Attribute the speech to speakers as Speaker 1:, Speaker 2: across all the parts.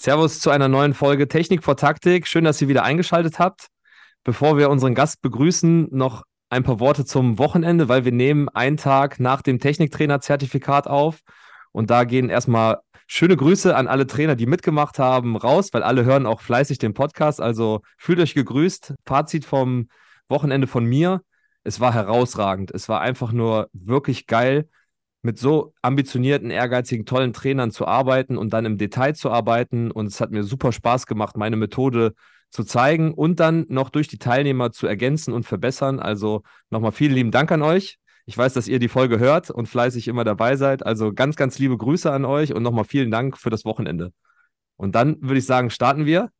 Speaker 1: Servus zu einer neuen Folge Technik vor Taktik. Schön, dass ihr wieder eingeschaltet habt. Bevor wir unseren Gast begrüßen, noch ein paar Worte zum Wochenende, weil wir nehmen einen Tag nach dem Techniktrainer-Zertifikat auf. Und da gehen erstmal schöne Grüße an alle Trainer, die mitgemacht haben, raus, weil alle hören auch fleißig den Podcast. Also fühlt euch gegrüßt. Fazit vom Wochenende von mir. Es war herausragend. Es war einfach nur wirklich geil mit so ambitionierten, ehrgeizigen, tollen Trainern zu arbeiten und dann im Detail zu arbeiten. Und es hat mir super Spaß gemacht, meine Methode zu zeigen und dann noch durch die Teilnehmer zu ergänzen und verbessern. Also nochmal vielen lieben Dank an euch. Ich weiß, dass ihr die Folge hört und fleißig immer dabei seid. Also ganz, ganz liebe Grüße an euch und nochmal vielen Dank für das Wochenende. Und dann würde ich sagen, starten wir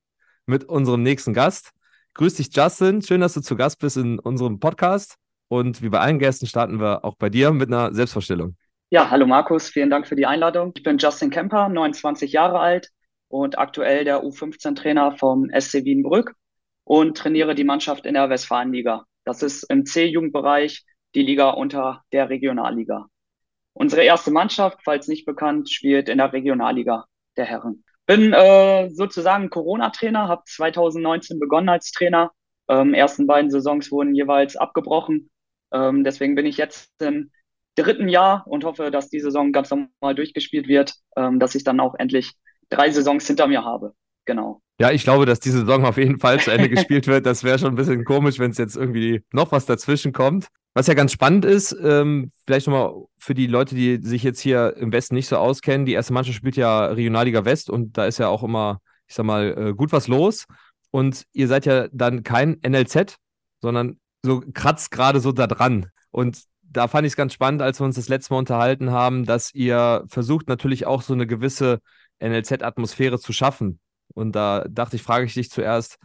Speaker 1: mit unserem nächsten Gast. Grüß dich, Justin. Schön, dass du zu Gast bist in unserem Podcast. Und wie bei allen Gästen starten wir auch bei dir mit einer Selbstvorstellung.
Speaker 2: Ja, hallo Markus, vielen Dank für die Einladung. Ich bin Justin Kemper, 29 Jahre alt und aktuell der U15-Trainer vom SC Wienbrück und trainiere die Mannschaft in der Westfalenliga. Das ist im C-Jugendbereich die Liga unter der Regionalliga. Unsere erste Mannschaft, falls nicht bekannt, spielt in der Regionalliga der Herren. Bin äh, sozusagen Corona-Trainer, habe 2019 begonnen als Trainer. Ähm, ersten beiden Saisons wurden jeweils abgebrochen. Ähm, deswegen bin ich jetzt im dritten Jahr und hoffe, dass die Saison ganz normal durchgespielt wird, ähm, dass ich dann auch endlich drei Saisons hinter mir habe. Genau.
Speaker 1: Ja, ich glaube, dass diese Saison auf jeden Fall zu Ende gespielt wird. Das wäre schon ein bisschen komisch, wenn es jetzt irgendwie noch was dazwischen kommt. Was ja ganz spannend ist, ähm, vielleicht nochmal für die Leute, die sich jetzt hier im Westen nicht so auskennen, die erste Mannschaft spielt ja Regionalliga West und da ist ja auch immer, ich sag mal, äh, gut was los. Und ihr seid ja dann kein NLZ, sondern so kratzt gerade so da dran. Und da fand ich es ganz spannend, als wir uns das letzte Mal unterhalten haben, dass ihr versucht natürlich auch so eine gewisse NLZ-Atmosphäre zu schaffen. Und da dachte ich, frage ich dich zuerst,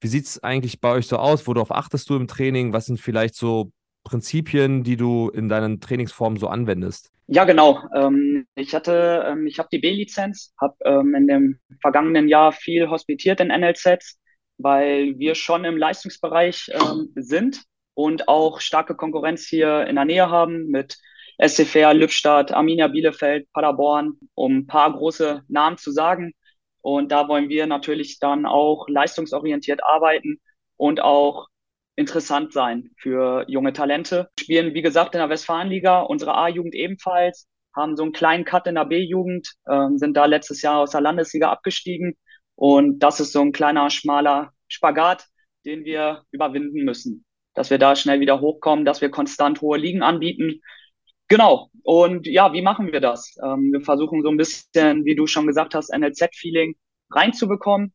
Speaker 1: wie sieht es eigentlich bei euch so aus? Worauf achtest du im Training? Was sind vielleicht so Prinzipien, die du in deinen Trainingsformen so anwendest?
Speaker 2: Ja, genau. Ähm, ich hatte, ähm, ich habe die B-Lizenz, habe ähm, in dem vergangenen Jahr viel hospitiert in NLZs, weil wir schon im Leistungsbereich sind und auch starke Konkurrenz hier in der Nähe haben mit SCFR, Lippstadt, Arminia Bielefeld, Paderborn, um ein paar große Namen zu sagen. Und da wollen wir natürlich dann auch leistungsorientiert arbeiten und auch interessant sein für junge Talente. Spielen, wie gesagt, in der Westfalenliga, unsere A-Jugend ebenfalls, haben so einen kleinen Cut in der B-Jugend, äh, sind da letztes Jahr aus der Landesliga abgestiegen. Und das ist so ein kleiner, schmaler Spagat, den wir überwinden müssen dass wir da schnell wieder hochkommen, dass wir konstant hohe Ligen anbieten. Genau. Und ja, wie machen wir das? Ähm, wir versuchen so ein bisschen, wie du schon gesagt hast, NLZ-Feeling reinzubekommen,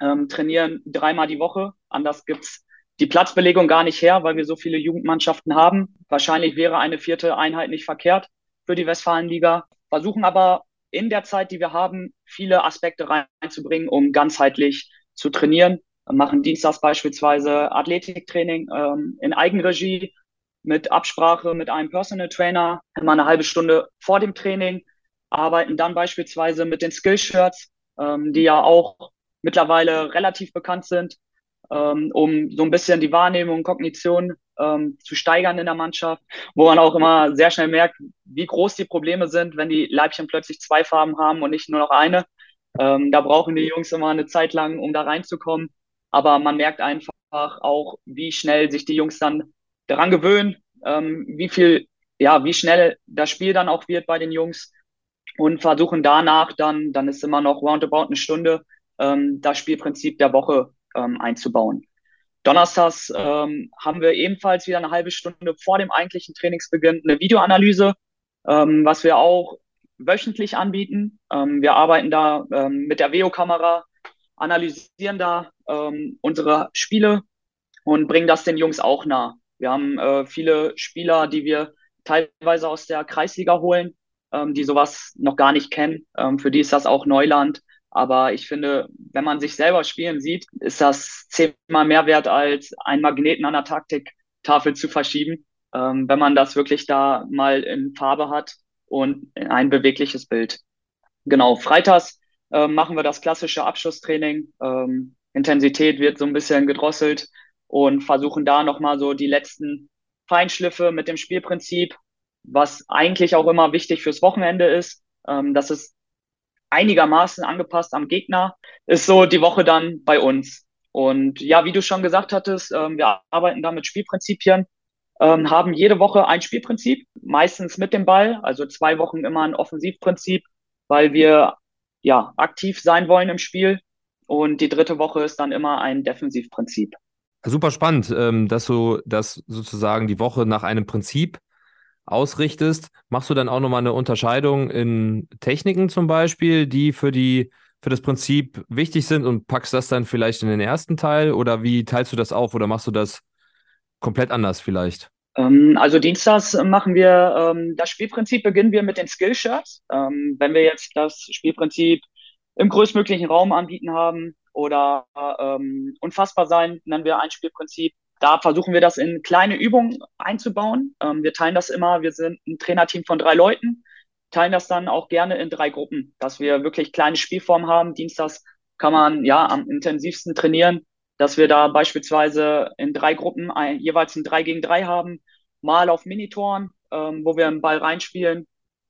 Speaker 2: ähm, trainieren dreimal die Woche. Anders gibt's die Platzbelegung gar nicht her, weil wir so viele Jugendmannschaften haben. Wahrscheinlich wäre eine vierte Einheit nicht verkehrt für die Westfalenliga. Versuchen aber in der Zeit, die wir haben, viele Aspekte reinzubringen, um ganzheitlich zu trainieren machen dienstags beispielsweise Athletiktraining ähm, in Eigenregie mit Absprache mit einem Personal Trainer, immer eine halbe Stunde vor dem Training, arbeiten dann beispielsweise mit den Skillshirts, ähm, die ja auch mittlerweile relativ bekannt sind, ähm, um so ein bisschen die Wahrnehmung, Kognition ähm, zu steigern in der Mannschaft, wo man auch immer sehr schnell merkt, wie groß die Probleme sind, wenn die Leibchen plötzlich zwei Farben haben und nicht nur noch eine. Ähm, da brauchen die Jungs immer eine Zeit lang, um da reinzukommen. Aber man merkt einfach auch, wie schnell sich die Jungs dann daran gewöhnen, ähm, wie viel, ja, wie schnell das Spiel dann auch wird bei den Jungs und versuchen danach dann, dann ist immer noch roundabout eine Stunde, ähm, das Spielprinzip der Woche ähm, einzubauen. Donnerstags ähm, haben wir ebenfalls wieder eine halbe Stunde vor dem eigentlichen Trainingsbeginn eine Videoanalyse, ähm, was wir auch wöchentlich anbieten. Ähm, wir arbeiten da ähm, mit der Veo-Kamera analysieren da ähm, unsere Spiele und bringen das den Jungs auch nah. Wir haben äh, viele Spieler, die wir teilweise aus der Kreisliga holen, ähm, die sowas noch gar nicht kennen. Ähm, für die ist das auch Neuland. Aber ich finde, wenn man sich selber spielen sieht, ist das zehnmal mehr wert, als einen Magneten an der Taktiktafel zu verschieben, ähm, wenn man das wirklich da mal in Farbe hat und ein bewegliches Bild. Genau, freitags äh, machen wir das klassische Abschlusstraining. Ähm, Intensität wird so ein bisschen gedrosselt und versuchen da nochmal so die letzten Feinschliffe mit dem Spielprinzip, was eigentlich auch immer wichtig fürs Wochenende ist, ähm, dass es einigermaßen angepasst am Gegner, ist so die Woche dann bei uns. Und ja, wie du schon gesagt hattest, ähm, wir arbeiten da mit Spielprinzipien, ähm, haben jede Woche ein Spielprinzip, meistens mit dem Ball, also zwei Wochen immer ein Offensivprinzip, weil wir ja aktiv sein wollen im Spiel. Und die dritte Woche ist dann immer ein Defensivprinzip.
Speaker 1: Super spannend, ähm, dass du das sozusagen die Woche nach einem Prinzip ausrichtest. Machst du dann auch nochmal eine Unterscheidung in Techniken zum Beispiel, die für die für das Prinzip wichtig sind und packst das dann vielleicht in den ersten Teil oder wie teilst du das auf oder machst du das komplett anders vielleicht?
Speaker 2: Ähm, also dienstags machen wir ähm, das Spielprinzip, beginnen wir mit den Skillshirts. Ähm, wenn wir jetzt das Spielprinzip im größtmöglichen Raum anbieten haben oder unfassbar sein, nennen wir ein Spielprinzip. Da versuchen wir das in kleine Übungen einzubauen. Wir teilen das immer, wir sind ein Trainerteam von drei Leuten, teilen das dann auch gerne in drei Gruppen, dass wir wirklich kleine Spielformen haben. Dienstags kann man ja am intensivsten trainieren, dass wir da beispielsweise in drei Gruppen ein, jeweils ein 3 gegen 3 haben, mal auf Minitoren, ähm, wo wir einen Ball reinspielen,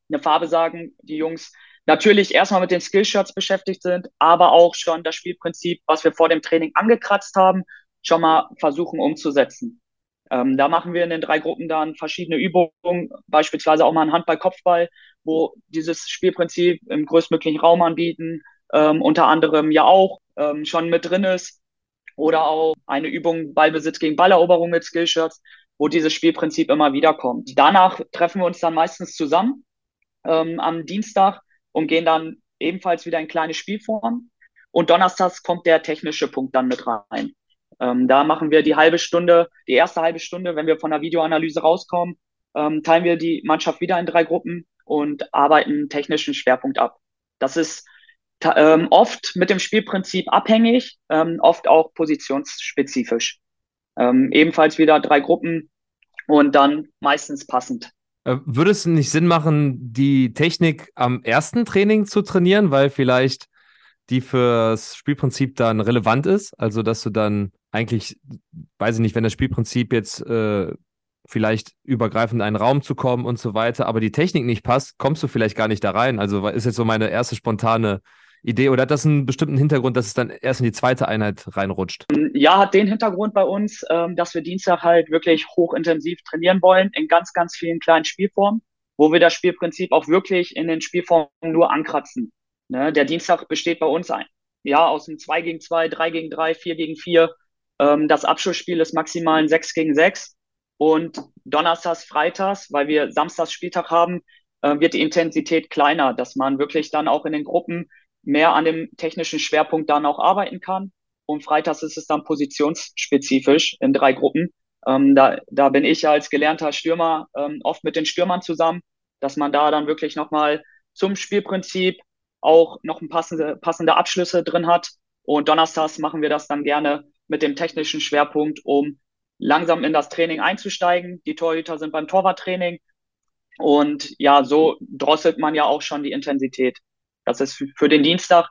Speaker 2: eine Farbe sagen, die Jungs natürlich erstmal mit den Skillshots beschäftigt sind, aber auch schon das Spielprinzip, was wir vor dem Training angekratzt haben, schon mal versuchen umzusetzen. Ähm, da machen wir in den drei Gruppen dann verschiedene Übungen, beispielsweise auch mal einen Handball-Kopfball, wo dieses Spielprinzip im größtmöglichen Raum anbieten, ähm, unter anderem ja auch ähm, schon mit drin ist. Oder auch eine Übung Ballbesitz gegen Balleroberung mit Skillshots, wo dieses Spielprinzip immer wieder kommt. Danach treffen wir uns dann meistens zusammen ähm, am Dienstag und gehen dann ebenfalls wieder in kleine Spielformen. Und donnerstags kommt der technische Punkt dann mit rein. Ähm, da machen wir die halbe Stunde, die erste halbe Stunde, wenn wir von der Videoanalyse rauskommen, ähm, teilen wir die Mannschaft wieder in drei Gruppen und arbeiten technischen Schwerpunkt ab. Das ist ähm, oft mit dem Spielprinzip abhängig, ähm, oft auch positionsspezifisch. Ähm, ebenfalls wieder drei Gruppen und dann meistens passend.
Speaker 1: Äh, würde es nicht Sinn machen, die Technik am ersten Training zu trainieren, weil vielleicht die fürs Spielprinzip dann relevant ist? Also, dass du dann eigentlich, weiß ich nicht, wenn das Spielprinzip jetzt äh, vielleicht übergreifend in einen Raum zu kommen und so weiter, aber die Technik nicht passt, kommst du vielleicht gar nicht da rein. Also ist jetzt so meine erste spontane Idee oder hat das einen bestimmten Hintergrund, dass es dann erst in die zweite Einheit reinrutscht?
Speaker 2: Ja, hat den Hintergrund bei uns, ähm, dass wir Dienstag halt wirklich hochintensiv trainieren wollen in ganz, ganz vielen kleinen Spielformen, wo wir das Spielprinzip auch wirklich in den Spielformen nur ankratzen. Ne? Der Dienstag besteht bei uns ein, ja, aus einem 2 gegen 2, 3 gegen 3, 4 gegen 4. Ähm, das Abschlussspiel ist maximal ein 6 gegen 6. Und Donnerstags, Freitags, weil wir Samstags Spieltag haben, äh, wird die Intensität kleiner, dass man wirklich dann auch in den Gruppen mehr an dem technischen Schwerpunkt dann auch arbeiten kann. Und freitags ist es dann positionsspezifisch in drei Gruppen. Ähm, da, da bin ich als gelernter Stürmer ähm, oft mit den Stürmern zusammen, dass man da dann wirklich nochmal zum Spielprinzip auch noch ein passende, passende Abschlüsse drin hat. Und donnerstags machen wir das dann gerne mit dem technischen Schwerpunkt, um langsam in das Training einzusteigen. Die Torhüter sind beim Torwarttraining. Und ja, so drosselt man ja auch schon die Intensität. Das ist für den Dienstag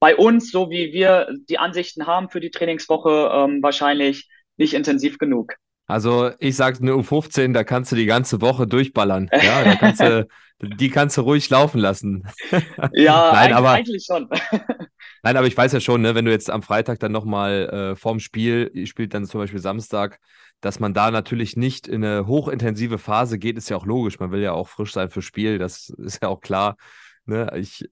Speaker 2: bei uns, so wie wir die Ansichten haben für die Trainingswoche, ähm, wahrscheinlich nicht intensiv genug.
Speaker 1: Also ich sage eine U15, da kannst du die ganze Woche durchballern. Ja, da kannst du, die kannst du ruhig laufen lassen.
Speaker 2: Ja, Nein, aber, eigentlich schon.
Speaker 1: Nein, aber ich weiß ja schon, ne, wenn du jetzt am Freitag dann nochmal äh, vorm Spiel, ihr spielt dann zum Beispiel Samstag, dass man da natürlich nicht in eine hochintensive Phase geht, ist ja auch logisch. Man will ja auch frisch sein fürs Spiel, das ist ja auch klar. Ne? Ich,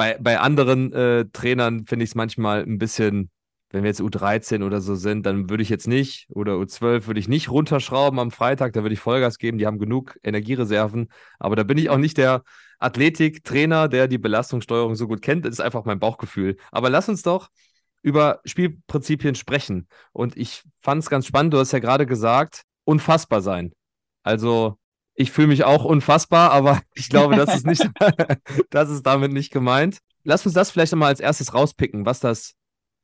Speaker 1: bei, bei anderen äh, Trainern finde ich es manchmal ein bisschen, wenn wir jetzt U13 oder so sind, dann würde ich jetzt nicht, oder U12 würde ich nicht runterschrauben am Freitag, da würde ich Vollgas geben, die haben genug Energiereserven, aber da bin ich auch nicht der Athletiktrainer, der die Belastungssteuerung so gut kennt, das ist einfach mein Bauchgefühl. Aber lass uns doch über Spielprinzipien sprechen. Und ich fand es ganz spannend, du hast ja gerade gesagt, unfassbar sein. Also ich fühle mich auch unfassbar, aber ich glaube, das ist nicht, das ist damit nicht gemeint. Lass uns das vielleicht einmal als erstes rauspicken, was das,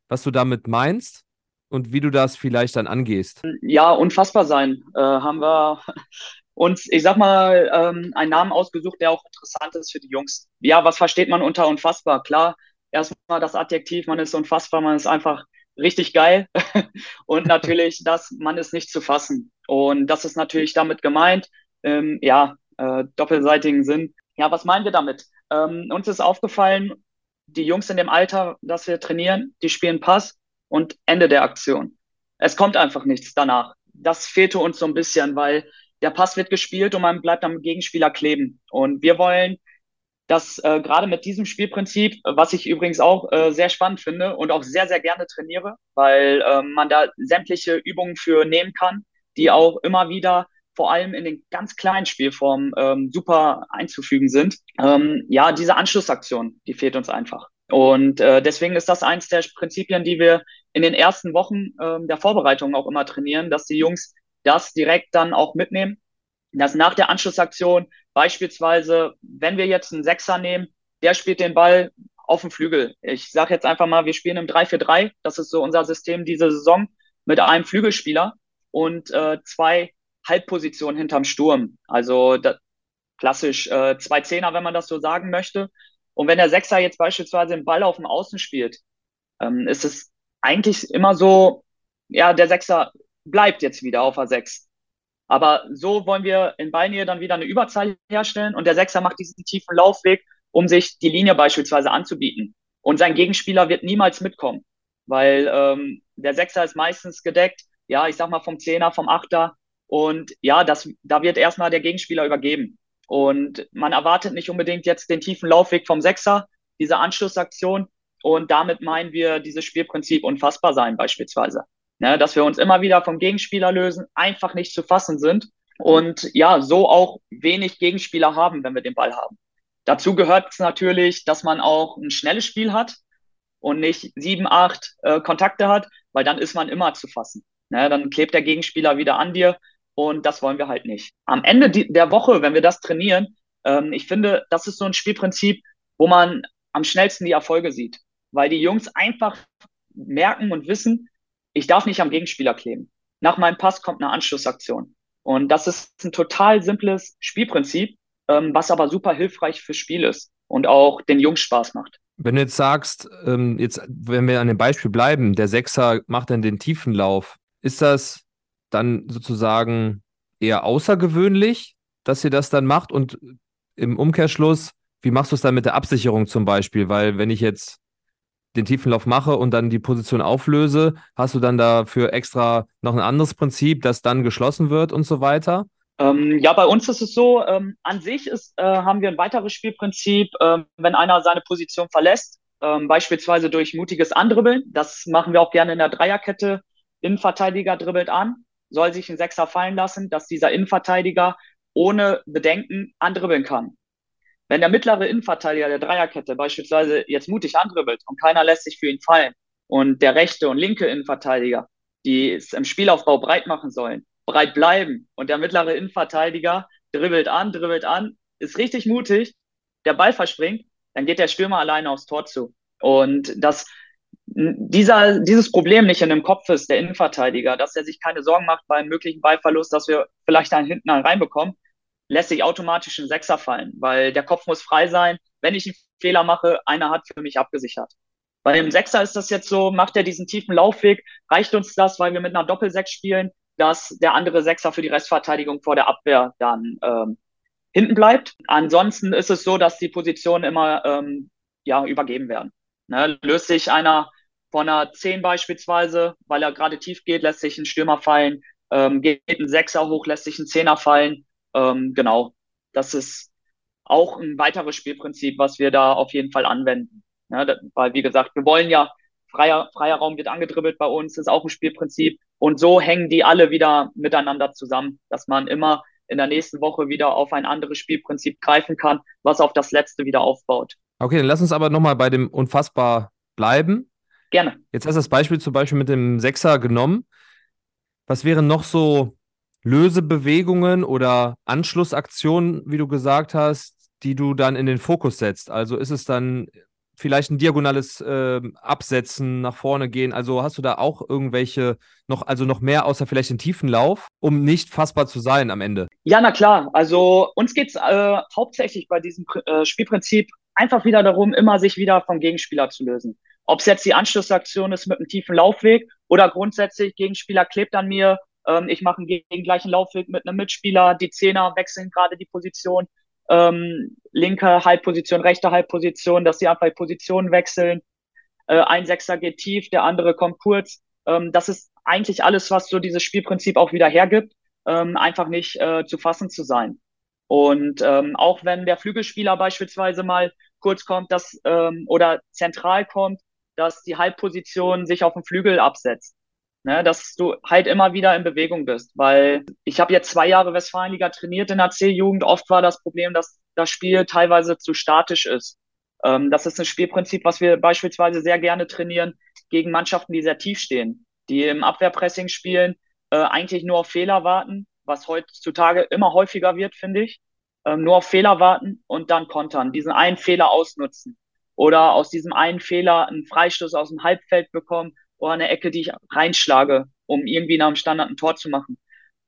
Speaker 1: was du damit meinst und wie du das vielleicht dann angehst.
Speaker 2: Ja, unfassbar sein. Äh, haben wir uns, ich sag mal, ähm, einen Namen ausgesucht, der auch interessant ist für die Jungs. Ja, was versteht man unter unfassbar? Klar, erstmal das Adjektiv, man ist unfassbar, man ist einfach richtig geil. und natürlich, das, man ist nicht zu fassen. Und das ist natürlich damit gemeint ähm, ja, äh, doppelseitigen Sinn. Ja, was meinen wir damit? Ähm, uns ist aufgefallen, die Jungs in dem Alter, dass wir trainieren, die spielen Pass und Ende der Aktion. Es kommt einfach nichts danach. Das fehlte uns so ein bisschen, weil der Pass wird gespielt und man bleibt am Gegenspieler kleben. Und wir wollen dass äh, gerade mit diesem Spielprinzip, was ich übrigens auch äh, sehr spannend finde und auch sehr, sehr gerne trainiere, weil äh, man da sämtliche Übungen für nehmen kann, die auch immer wieder vor allem in den ganz kleinen Spielformen ähm, super einzufügen sind. Ähm, ja, diese Anschlussaktion, die fehlt uns einfach. Und äh, deswegen ist das eins der Prinzipien, die wir in den ersten Wochen ähm, der Vorbereitung auch immer trainieren, dass die Jungs das direkt dann auch mitnehmen, dass nach der Anschlussaktion beispielsweise, wenn wir jetzt einen Sechser nehmen, der spielt den Ball auf dem Flügel. Ich sage jetzt einfach mal, wir spielen im 3-4-3, das ist so unser System diese Saison, mit einem Flügelspieler und äh, zwei Halbpositionen hinterm Sturm. Also da, klassisch äh, zwei Zehner, wenn man das so sagen möchte. Und wenn der Sechser jetzt beispielsweise den Ball auf dem Außen spielt, ähm, ist es eigentlich immer so, ja, der Sechser bleibt jetzt wieder auf der Sechs. Aber so wollen wir in Ballnähe dann wieder eine Überzahl herstellen und der Sechser macht diesen tiefen Laufweg, um sich die Linie beispielsweise anzubieten. Und sein Gegenspieler wird niemals mitkommen, weil ähm, der Sechser ist meistens gedeckt, ja, ich sag mal vom Zehner, vom Achter. Und ja, das, da wird erstmal der Gegenspieler übergeben. Und man erwartet nicht unbedingt jetzt den tiefen Laufweg vom Sechser, diese Anschlussaktion. Und damit meinen wir dieses Spielprinzip unfassbar sein beispielsweise ne, dass wir uns immer wieder vom Gegenspieler lösen, einfach nicht zu fassen sind und ja, so auch wenig Gegenspieler haben, wenn wir den Ball haben. Dazu gehört es natürlich, dass man auch ein schnelles Spiel hat und nicht sieben, acht äh, Kontakte hat, weil dann ist man immer zu fassen. Ne, dann klebt der Gegenspieler wieder an dir und das wollen wir halt nicht. Am Ende der Woche, wenn wir das trainieren, ähm, ich finde, das ist so ein Spielprinzip, wo man am schnellsten die Erfolge sieht, weil die Jungs einfach merken und wissen, ich darf nicht am Gegenspieler kleben. Nach meinem Pass kommt eine Anschlussaktion. Und das ist ein total simples Spielprinzip, ähm, was aber super hilfreich fürs Spiel ist und auch den Jungs Spaß macht.
Speaker 1: Wenn du jetzt sagst, ähm, jetzt, wenn wir an dem Beispiel bleiben, der Sechser macht dann den tiefen Lauf, ist das dann sozusagen eher außergewöhnlich, dass ihr das dann macht? Und im Umkehrschluss, wie machst du es dann mit der Absicherung zum Beispiel? Weil wenn ich jetzt den Tiefenlauf mache und dann die Position auflöse, hast du dann dafür extra noch ein anderes Prinzip, das dann geschlossen wird und so weiter?
Speaker 2: Ähm, ja, bei uns ist es so, ähm, an sich ist, äh, haben wir ein weiteres Spielprinzip, äh, wenn einer seine Position verlässt, äh, beispielsweise durch mutiges Andribbeln. Das machen wir auch gerne in der Dreierkette. Innenverteidiger dribbelt an, soll sich ein Sechser fallen lassen, dass dieser Innenverteidiger ohne Bedenken andribbeln kann. Wenn der mittlere Innenverteidiger der Dreierkette beispielsweise jetzt mutig andribbelt und keiner lässt sich für ihn fallen und der rechte und linke Innenverteidiger, die es im Spielaufbau breit machen sollen, breit bleiben und der mittlere Innenverteidiger dribbelt an, dribbelt an, ist richtig mutig, der Ball verspringt, dann geht der Stürmer alleine aufs Tor zu. Und dass dieser, dieses Problem nicht in dem Kopf ist, der Innenverteidiger, dass er sich keine Sorgen macht beim möglichen Ballverlust, dass wir vielleicht einen hinten reinbekommen, lässt sich automatisch ein Sechser fallen, weil der Kopf muss frei sein. Wenn ich einen Fehler mache, einer hat für mich abgesichert. Bei dem Sechser ist das jetzt so, macht er diesen tiefen Laufweg, reicht uns das, weil wir mit einer Doppelsechs spielen, dass der andere Sechser für die Restverteidigung vor der Abwehr dann ähm, hinten bleibt. Ansonsten ist es so, dass die Positionen immer ähm, ja, übergeben werden. Ne? Löst sich einer von einer 10 beispielsweise, weil er gerade tief geht, lässt sich ein Stürmer fallen, ähm, geht ein Sechser hoch, lässt sich ein Zehner fallen. Ähm, genau, das ist auch ein weiteres Spielprinzip, was wir da auf jeden Fall anwenden. Ja, weil, wie gesagt, wir wollen ja, freier, freier Raum wird angedribbelt bei uns, ist auch ein Spielprinzip. Und so hängen die alle wieder miteinander zusammen, dass man immer in der nächsten Woche wieder auf ein anderes Spielprinzip greifen kann, was auf das letzte wieder aufbaut.
Speaker 1: Okay, dann lass uns aber nochmal bei dem Unfassbar bleiben.
Speaker 2: Gerne.
Speaker 1: Jetzt hast du das Beispiel zum Beispiel mit dem Sechser genommen. Was wären noch so Lösebewegungen oder Anschlussaktionen, wie du gesagt hast, die du dann in den Fokus setzt? Also ist es dann vielleicht ein diagonales äh, Absetzen, nach vorne gehen? Also hast du da auch irgendwelche noch, also noch mehr außer vielleicht den tiefen Lauf, um nicht fassbar zu sein am Ende?
Speaker 2: Ja, na klar. Also uns geht es äh, hauptsächlich bei diesem äh, Spielprinzip einfach wieder darum, immer sich wieder vom Gegenspieler zu lösen. Ob es jetzt die Anschlussaktion ist mit einem tiefen Laufweg oder grundsätzlich Gegenspieler klebt an mir, ähm, ich mache einen gegen gleichen Laufweg mit einem Mitspieler. Die Zehner wechseln gerade die Position. ähm, linke Halbposition, rechte Halbposition, dass sie einfach Positionen wechseln. Äh, ein Sechser geht tief, der andere kommt kurz. Ähm, das ist eigentlich alles, was so dieses Spielprinzip auch wieder hergibt, ähm, einfach nicht äh, zu fassen zu sein. Und ähm, auch wenn der Flügelspieler beispielsweise mal kurz kommt, dass ähm, oder zentral kommt, dass die Halbposition sich auf dem Flügel absetzt. Ne, dass du halt immer wieder in Bewegung bist, weil ich habe jetzt zwei Jahre Westfalenliga trainiert in der C-Jugend. Oft war das Problem, dass das Spiel teilweise zu statisch ist. Ähm, das ist ein Spielprinzip, was wir beispielsweise sehr gerne trainieren gegen Mannschaften, die sehr tief stehen, die im Abwehrpressing spielen, äh, eigentlich nur auf Fehler warten, was heutzutage immer häufiger wird, finde ich. Ähm, nur auf Fehler warten und dann kontern, diesen einen Fehler ausnutzen oder aus diesem einen Fehler einen Freistoß aus dem Halbfeld bekommen oder eine Ecke, die ich reinschlage, um irgendwie nach dem Standard ein Tor zu machen.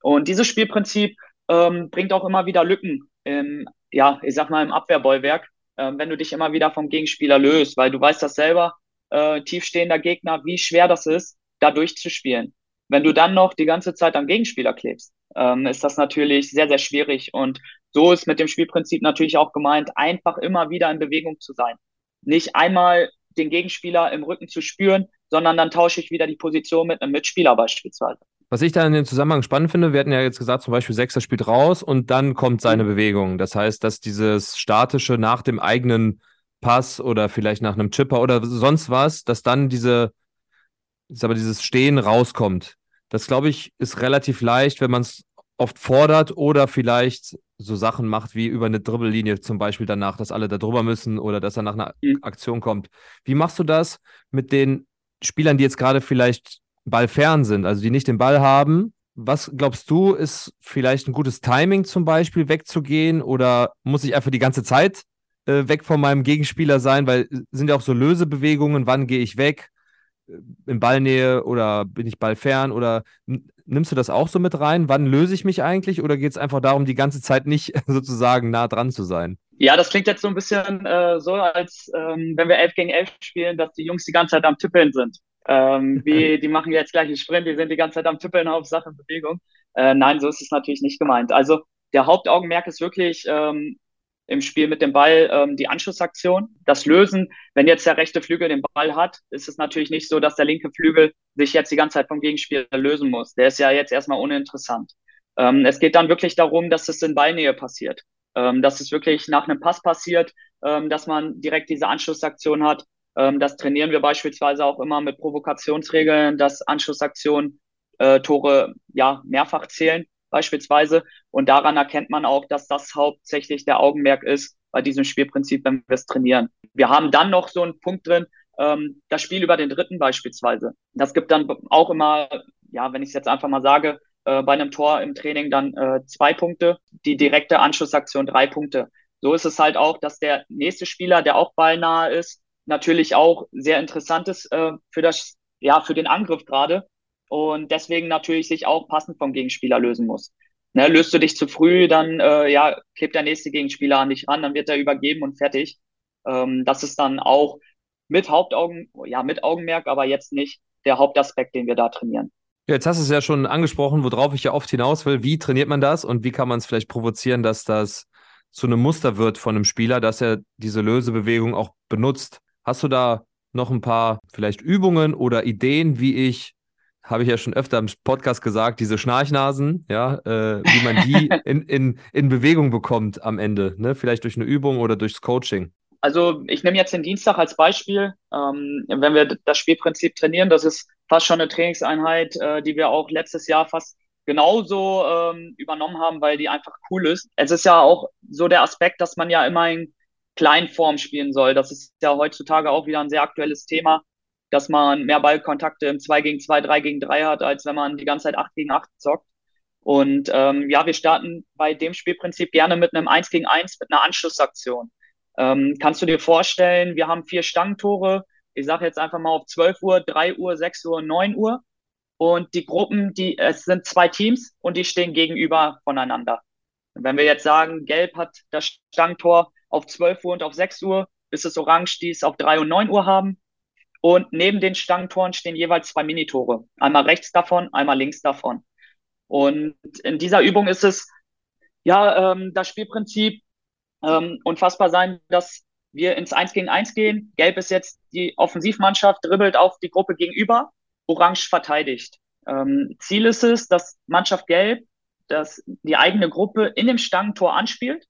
Speaker 2: Und dieses Spielprinzip ähm, bringt auch immer wieder Lücken im, ja, ich sag mal, im Abwehrbollwerk, äh, wenn du dich immer wieder vom Gegenspieler löst, weil du weißt das selber, äh, tiefstehender Gegner, wie schwer das ist, da durchzuspielen. Wenn du dann noch die ganze Zeit am Gegenspieler klebst, ähm, ist das natürlich sehr, sehr schwierig. Und so ist mit dem Spielprinzip natürlich auch gemeint, einfach immer wieder in Bewegung zu sein. Nicht einmal den Gegenspieler im Rücken zu spüren, sondern dann tausche ich wieder die Position mit einem Mitspieler beispielsweise.
Speaker 1: Was ich da in dem Zusammenhang spannend finde, wir hatten ja jetzt gesagt, zum Beispiel Sechser spielt raus und dann kommt seine mhm. Bewegung. Das heißt, dass dieses statische nach dem eigenen Pass oder vielleicht nach einem Chipper oder sonst was, dass dann diese, aber dieses Stehen rauskommt. Das glaube ich ist relativ leicht, wenn man es oft fordert oder vielleicht so Sachen macht wie über eine Dribbellinie zum Beispiel danach, dass alle da drüber müssen oder dass er nach einer mhm. Aktion kommt. Wie machst du das mit den Spielern, die jetzt gerade vielleicht ballfern sind, also die nicht den Ball haben? Was glaubst du, ist vielleicht ein gutes Timing zum Beispiel wegzugehen oder muss ich einfach die ganze Zeit äh, weg von meinem Gegenspieler sein? Weil äh, sind ja auch so Lösebewegungen, wann gehe ich weg? Äh, in Ballnähe oder bin ich ballfern oder nimmst du das auch so mit rein? Wann löse ich mich eigentlich oder geht es einfach darum, die ganze Zeit nicht sozusagen nah dran zu sein?
Speaker 2: Ja, das klingt jetzt so ein bisschen äh, so, als ähm, wenn wir 11 gegen 11 spielen, dass die Jungs die ganze Zeit am Tippeln sind. Ähm, wie, die machen jetzt gleich einen Sprint, die sind die ganze Zeit am Tippeln auf Sache Bewegung. Äh, nein, so ist es natürlich nicht gemeint. Also der Hauptaugenmerk ist wirklich ähm, im Spiel mit dem Ball ähm, die Anschlussaktion, das Lösen. Wenn jetzt der rechte Flügel den Ball hat, ist es natürlich nicht so, dass der linke Flügel sich jetzt die ganze Zeit vom Gegenspieler lösen muss. Der ist ja jetzt erstmal uninteressant. Ähm, es geht dann wirklich darum, dass es in Ballnähe passiert, ähm, dass es wirklich nach einem Pass passiert, ähm, dass man direkt diese Anschlussaktion hat. Ähm, das trainieren wir beispielsweise auch immer mit Provokationsregeln, dass Anschlussaktionen äh, Tore ja mehrfach zählen beispielsweise. Und daran erkennt man auch, dass das hauptsächlich der Augenmerk ist bei diesem Spielprinzip, wenn wir es trainieren. Wir haben dann noch so einen Punkt drin, ähm, das Spiel über den Dritten beispielsweise. Das gibt dann auch immer, ja, wenn ich es jetzt einfach mal sage, äh, bei einem Tor im Training dann äh, zwei Punkte, die direkte Anschlussaktion drei Punkte. So ist es halt auch, dass der nächste Spieler, der auch ballnahe ist, natürlich auch sehr interessant ist äh, für das, ja, für den Angriff gerade, und deswegen natürlich sich auch passend vom Gegenspieler lösen muss. Ne, löst du dich zu früh, dann äh, ja, klebt der nächste Gegenspieler an dich ran, dann wird er übergeben und fertig. Ähm, das ist dann auch mit Hauptaugen, ja, mit Augenmerk, aber jetzt nicht der Hauptaspekt, den wir da trainieren.
Speaker 1: Jetzt hast du es ja schon angesprochen, worauf ich ja oft hinaus will. Wie trainiert man das und wie kann man es vielleicht provozieren, dass das zu einem Muster wird von einem Spieler, dass er diese Lösebewegung auch benutzt? Hast du da noch ein paar vielleicht Übungen oder Ideen, wie ich habe ich ja schon öfter im Podcast gesagt, diese Schnarchnasen, ja, äh, wie man die in, in, in Bewegung bekommt am Ende, ne? Vielleicht durch eine Übung oder durchs Coaching.
Speaker 2: Also ich nehme jetzt den Dienstag als Beispiel. Ähm, wenn wir das Spielprinzip trainieren, das ist fast schon eine Trainingseinheit, äh, die wir auch letztes Jahr fast genauso ähm, übernommen haben, weil die einfach cool ist. Es ist ja auch so der Aspekt, dass man ja immer in Kleinform spielen soll. Das ist ja heutzutage auch wieder ein sehr aktuelles Thema dass man mehr Ballkontakte im 2 gegen 2, 3 gegen 3 hat, als wenn man die ganze Zeit 8 gegen 8 zockt. Und ähm, ja, wir starten bei dem Spielprinzip gerne mit einem 1 gegen 1, mit einer Anschlussaktion. Ähm, kannst du dir vorstellen, wir haben vier Stangentore, ich sage jetzt einfach mal auf 12 Uhr, 3 Uhr, 6 Uhr, 9 Uhr. Und die Gruppen, die, es sind zwei Teams und die stehen gegenüber voneinander. Wenn wir jetzt sagen, Gelb hat das Stangtor auf 12 Uhr und auf 6 Uhr, ist es Orange, die es auf 3 und 9 Uhr haben, und neben den Stangentoren stehen jeweils zwei Minitore. Einmal rechts davon, einmal links davon. Und in dieser Übung ist es, ja, ähm, das Spielprinzip ähm, unfassbar sein, dass wir ins 1 gegen 1 gehen. Gelb ist jetzt die Offensivmannschaft, dribbelt auf die Gruppe gegenüber, orange verteidigt. Ähm, Ziel ist es, dass Mannschaft Gelb dass die eigene Gruppe in dem Stangentor anspielt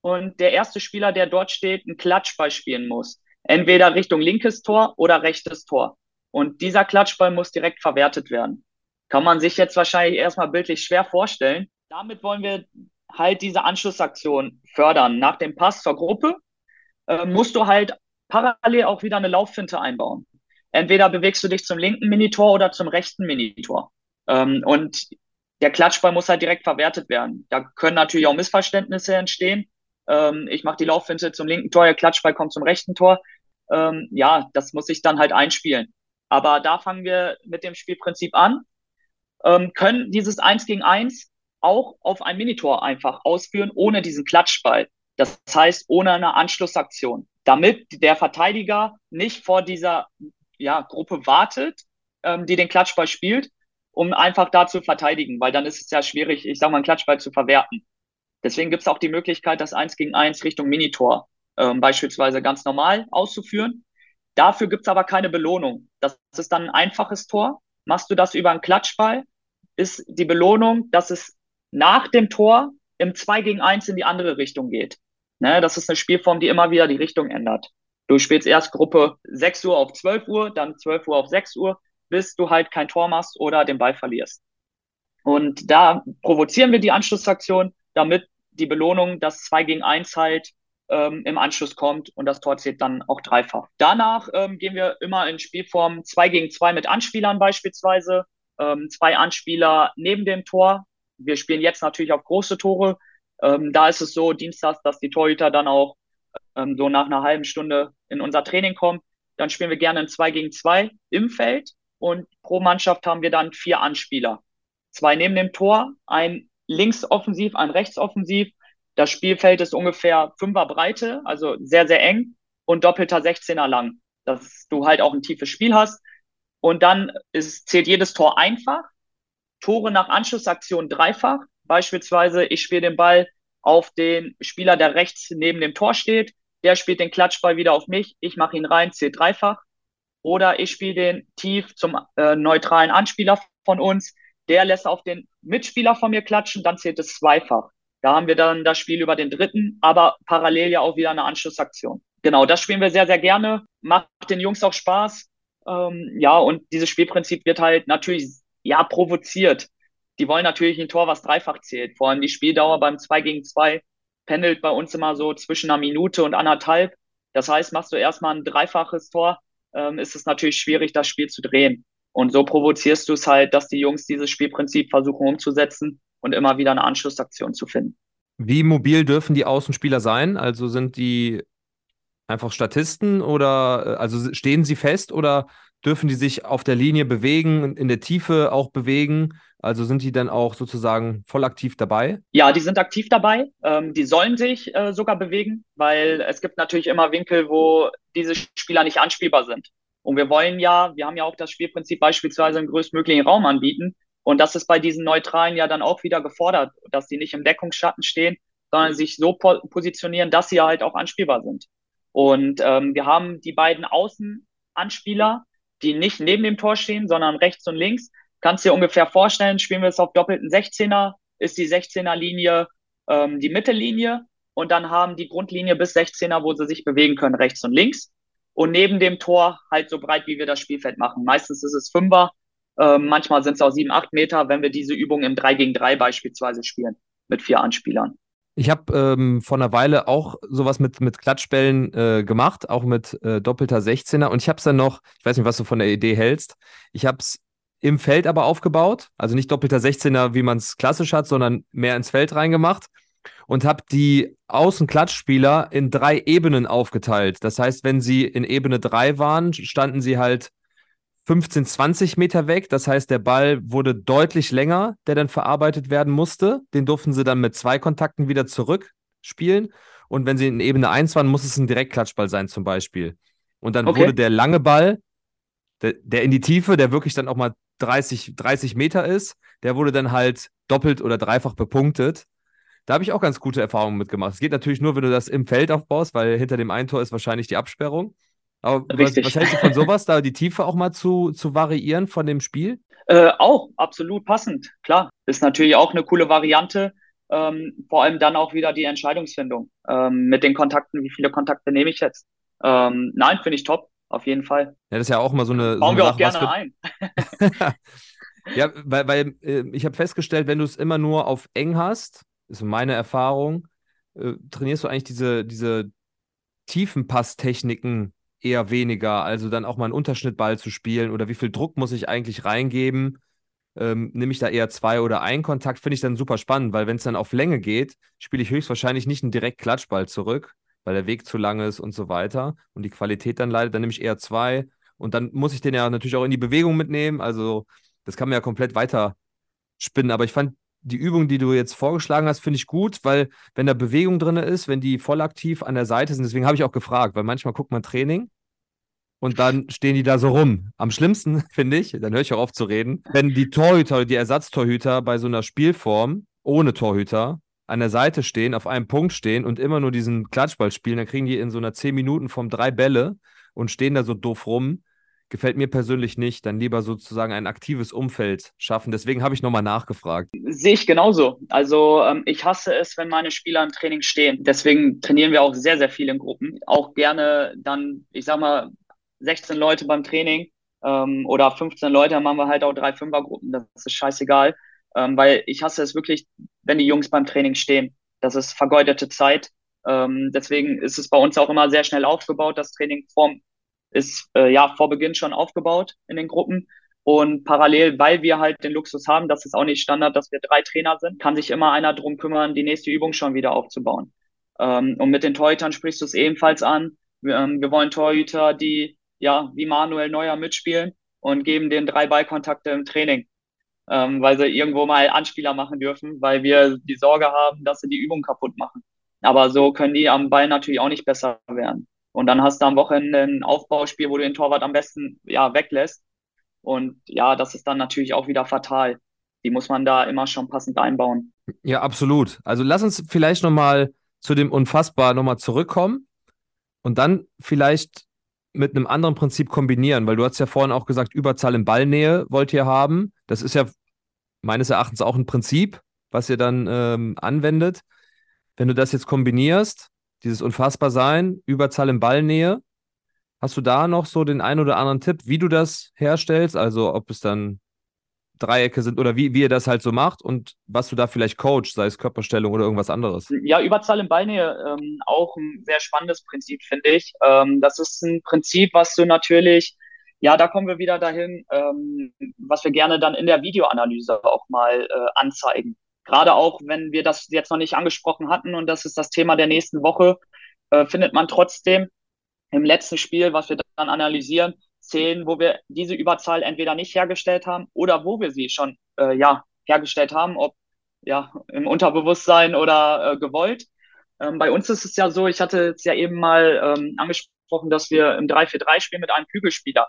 Speaker 2: und der erste Spieler, der dort steht, einen Klatschball spielen muss. Entweder Richtung linkes Tor oder rechtes Tor. Und dieser Klatschball muss direkt verwertet werden. Kann man sich jetzt wahrscheinlich erstmal bildlich schwer vorstellen. Damit wollen wir halt diese Anschlussaktion fördern. Nach dem Pass zur Gruppe äh, musst du halt parallel auch wieder eine Lauffinte einbauen. Entweder bewegst du dich zum linken Minitor oder zum rechten Minitor. Ähm, und der Klatschball muss halt direkt verwertet werden. Da können natürlich auch Missverständnisse entstehen. Ähm, ich mache die Lauffinte zum linken Tor, der Klatschball kommt zum rechten Tor. Ähm, ja, das muss ich dann halt einspielen. Aber da fangen wir mit dem Spielprinzip an, ähm, können dieses Eins gegen Eins auch auf ein Minitor einfach ausführen, ohne diesen Klatschball. Das heißt, ohne eine Anschlussaktion. Damit der Verteidiger nicht vor dieser ja, Gruppe wartet, ähm, die den Klatschball spielt, um einfach da zu verteidigen, weil dann ist es ja schwierig, ich sag mal, einen Klatschball zu verwerten. Deswegen gibt es auch die Möglichkeit, das Eins gegen Eins Richtung Minitor ähm, beispielsweise ganz normal auszuführen. Dafür gibt es aber keine Belohnung. Das ist dann ein einfaches Tor. Machst du das über einen Klatschball, ist die Belohnung, dass es nach dem Tor im 2 gegen 1 in die andere Richtung geht. Ne, das ist eine Spielform, die immer wieder die Richtung ändert. Du spielst erst Gruppe 6 Uhr auf 12 Uhr, dann 12 Uhr auf 6 Uhr, bis du halt kein Tor machst oder den Ball verlierst. Und da provozieren wir die Anschlussaktion, damit die Belohnung, das 2 gegen 1 halt ähm, im Anschluss kommt und das Tor zählt dann auch dreifach. Danach ähm, gehen wir immer in Spielform 2 gegen 2 mit Anspielern beispielsweise. Ähm, zwei Anspieler neben dem Tor, wir spielen jetzt natürlich auf große Tore. Ähm, da ist es so, Dienstags, dass die Torhüter dann auch ähm, so nach einer halben Stunde in unser Training kommen. Dann spielen wir gerne ein 2 gegen 2 im Feld und pro Mannschaft haben wir dann vier Anspieler. Zwei neben dem Tor, ein linksoffensiv, ein rechtsoffensiv. Das Spielfeld ist ungefähr fünfer Breite, also sehr, sehr eng und doppelter 16er lang, dass du halt auch ein tiefes Spiel hast. Und dann ist, zählt jedes Tor einfach. Tore nach Anschlussaktion dreifach. Beispielsweise, ich spiele den Ball auf den Spieler, der rechts neben dem Tor steht. Der spielt den Klatschball wieder auf mich. Ich mache ihn rein, zählt dreifach. Oder ich spiele den tief zum äh, neutralen Anspieler von uns. Der lässt auf den Mitspieler von mir klatschen, dann zählt es zweifach. Da haben wir dann das Spiel über den dritten, aber parallel ja auch wieder eine Anschlussaktion. Genau, das spielen wir sehr, sehr gerne. Macht den Jungs auch Spaß. Ähm, ja, und dieses Spielprinzip wird halt natürlich ja, provoziert. Die wollen natürlich ein Tor, was dreifach zählt. Vor allem die Spieldauer beim 2 gegen 2 pendelt bei uns immer so zwischen einer Minute und anderthalb. Das heißt, machst du erstmal ein dreifaches Tor, ähm, ist es natürlich schwierig, das Spiel zu drehen. Und so provozierst du es halt, dass die Jungs dieses Spielprinzip versuchen umzusetzen und immer wieder eine Anschlussaktion zu finden.
Speaker 1: Wie mobil dürfen die Außenspieler sein? Also sind die einfach Statisten oder äh, also stehen sie fest oder dürfen die sich auf der Linie bewegen, in der Tiefe auch bewegen? Also sind die dann auch sozusagen voll aktiv dabei?
Speaker 2: Ja, die sind aktiv dabei. Ähm, die sollen sich äh, sogar bewegen, weil es gibt natürlich immer Winkel, wo diese Spieler nicht anspielbar sind. Und wir wollen ja, wir haben ja auch das Spielprinzip beispielsweise im größtmöglichen Raum anbieten. Und das ist bei diesen Neutralen ja dann auch wieder gefordert, dass die nicht im Deckungsschatten stehen, sondern sich so po positionieren, dass sie halt auch anspielbar sind. Und ähm, wir haben die beiden Außenanspieler, die nicht neben dem Tor stehen, sondern rechts und links. Kannst dir ungefähr vorstellen, spielen wir es auf doppelten 16er, ist die 16er Linie ähm, die Mittellinie und dann haben die Grundlinie bis 16er, wo sie sich bewegen können, rechts und links. Und neben dem Tor halt so breit, wie wir das Spielfeld machen. Meistens ist es Fünfer, ähm, manchmal sind es auch sieben, acht Meter, wenn wir diese Übung im 3 gegen 3 beispielsweise spielen, mit vier Anspielern.
Speaker 1: Ich habe ähm, vor einer Weile auch sowas mit, mit Klatschbällen äh, gemacht, auch mit äh, doppelter 16er. Und ich habe es dann noch, ich weiß nicht, was du von der Idee hältst, ich habe es im Feld aber aufgebaut. Also nicht doppelter 16er, wie man es klassisch hat, sondern mehr ins Feld reingemacht. Und habe die Außenklatschspieler in drei Ebenen aufgeteilt. Das heißt, wenn sie in Ebene 3 waren, standen sie halt 15, 20 Meter weg. Das heißt, der Ball wurde deutlich länger, der dann verarbeitet werden musste. Den durften sie dann mit zwei Kontakten wieder zurückspielen. Und wenn sie in Ebene 1 waren, muss es ein Direktklatschball sein, zum Beispiel. Und dann okay. wurde der lange Ball, der, der, in die Tiefe, der wirklich dann auch mal 30, 30 Meter ist, der wurde dann halt doppelt oder dreifach bepunktet. Da habe ich auch ganz gute Erfahrungen mitgemacht. Es geht natürlich nur, wenn du das im Feld aufbaust, weil hinter dem einen Tor ist wahrscheinlich die Absperrung. Aber was, was, hältst du von sowas, da die Tiefe auch mal zu, zu variieren von dem Spiel?
Speaker 2: Äh, auch, absolut passend, klar. Ist natürlich auch eine coole Variante. Ähm, vor allem dann auch wieder die Entscheidungsfindung ähm, mit den Kontakten. Wie viele Kontakte nehme ich jetzt? Ähm, nein, finde ich top, auf jeden Fall.
Speaker 1: Ja, das ist ja auch mal so eine.
Speaker 2: Bauen
Speaker 1: so eine
Speaker 2: wir auch
Speaker 1: Sache,
Speaker 2: gerne
Speaker 1: für...
Speaker 2: ein.
Speaker 1: ja, weil, weil äh, ich habe festgestellt, wenn du es immer nur auf eng hast, ist meine Erfahrung, äh, trainierst du eigentlich diese, diese Tiefenpasstechniken eher weniger. Also dann auch mal einen Unterschnittball zu spielen oder wie viel Druck muss ich eigentlich reingeben? Ähm, nehme ich da eher zwei oder ein Kontakt, finde ich dann super spannend, weil wenn es dann auf Länge geht, spiele ich höchstwahrscheinlich nicht einen direkt Klatschball zurück, weil der Weg zu lang ist und so weiter und die Qualität dann leidet, dann nehme ich eher zwei und dann muss ich den ja natürlich auch in die Bewegung mitnehmen. Also das kann man ja komplett weiter spinnen, aber ich fand die Übung, die du jetzt vorgeschlagen hast, finde ich gut, weil wenn da Bewegung drin ist, wenn die voll aktiv an der Seite sind, deswegen habe ich auch gefragt, weil manchmal guckt man Training und dann stehen die da so rum. Am schlimmsten, finde ich, dann höre ich auch auf zu reden, wenn die Torhüter die Ersatztorhüter bei so einer Spielform ohne Torhüter an der Seite stehen, auf einem Punkt stehen und immer nur diesen Klatschball spielen, dann kriegen die in so einer 10 Minuten vom drei Bälle und stehen da so doof rum gefällt mir persönlich nicht. Dann lieber sozusagen ein aktives Umfeld schaffen. Deswegen habe ich nochmal nachgefragt.
Speaker 2: Sehe ich genauso. Also ähm, ich hasse es, wenn meine Spieler im Training stehen. Deswegen trainieren wir auch sehr, sehr viel in Gruppen. Auch gerne dann, ich sag mal, 16 Leute beim Training ähm, oder 15 Leute, dann machen wir halt auch drei Fünfergruppen. Das ist scheißegal. Ähm, weil ich hasse es wirklich, wenn die Jungs beim Training stehen. Das ist vergeudete Zeit. Ähm, deswegen ist es bei uns auch immer sehr schnell aufgebaut, das Training vorm ist äh, ja vor Beginn schon aufgebaut in den Gruppen. Und parallel, weil wir halt den Luxus haben, das ist auch nicht Standard, dass wir drei Trainer sind, kann sich immer einer drum kümmern, die nächste Übung schon wieder aufzubauen. Ähm, und mit den Torhütern sprichst du es ebenfalls an. Wir, ähm, wir wollen Torhüter, die ja wie Manuel Neuer mitspielen und geben denen drei Ballkontakte im Training, ähm, weil sie irgendwo mal Anspieler machen dürfen, weil wir die Sorge haben, dass sie die Übung kaputt machen. Aber so können die am Ball natürlich auch nicht besser werden. Und dann hast du am Wochenende ein Aufbauspiel, wo du den Torwart am besten ja, weglässt. Und ja, das ist dann natürlich auch wieder fatal. Die muss man da immer schon passend einbauen.
Speaker 1: Ja, absolut. Also lass uns vielleicht nochmal zu dem Unfassbar nochmal zurückkommen und dann vielleicht mit einem anderen Prinzip kombinieren, weil du hast ja vorhin auch gesagt, Überzahl in Ballnähe wollt ihr haben. Das ist ja meines Erachtens auch ein Prinzip, was ihr dann ähm, anwendet. Wenn du das jetzt kombinierst, dieses Unfassbarsein, Überzahl in Ballnähe. Hast du da noch so den einen oder anderen Tipp, wie du das herstellst? Also ob es dann Dreiecke sind oder wie, wie ihr das halt so macht und was du da vielleicht coachst, sei es Körperstellung oder irgendwas anderes.
Speaker 2: Ja, Überzahl in Ballnähe, ähm, auch ein sehr spannendes Prinzip, finde ich. Ähm, das ist ein Prinzip, was du natürlich, ja, da kommen wir wieder dahin, ähm, was wir gerne dann in der Videoanalyse auch mal äh, anzeigen. Gerade auch, wenn wir das jetzt noch nicht angesprochen hatten und das ist das Thema der nächsten Woche, äh, findet man trotzdem im letzten Spiel, was wir dann analysieren, Szenen, wo wir diese Überzahl entweder nicht hergestellt haben oder wo wir sie schon äh, ja, hergestellt haben, ob ja, im Unterbewusstsein oder äh, gewollt. Ähm, bei uns ist es ja so, ich hatte es ja eben mal ähm, angesprochen, dass wir im 3-4-3 spielen mit einem Flügelspieler.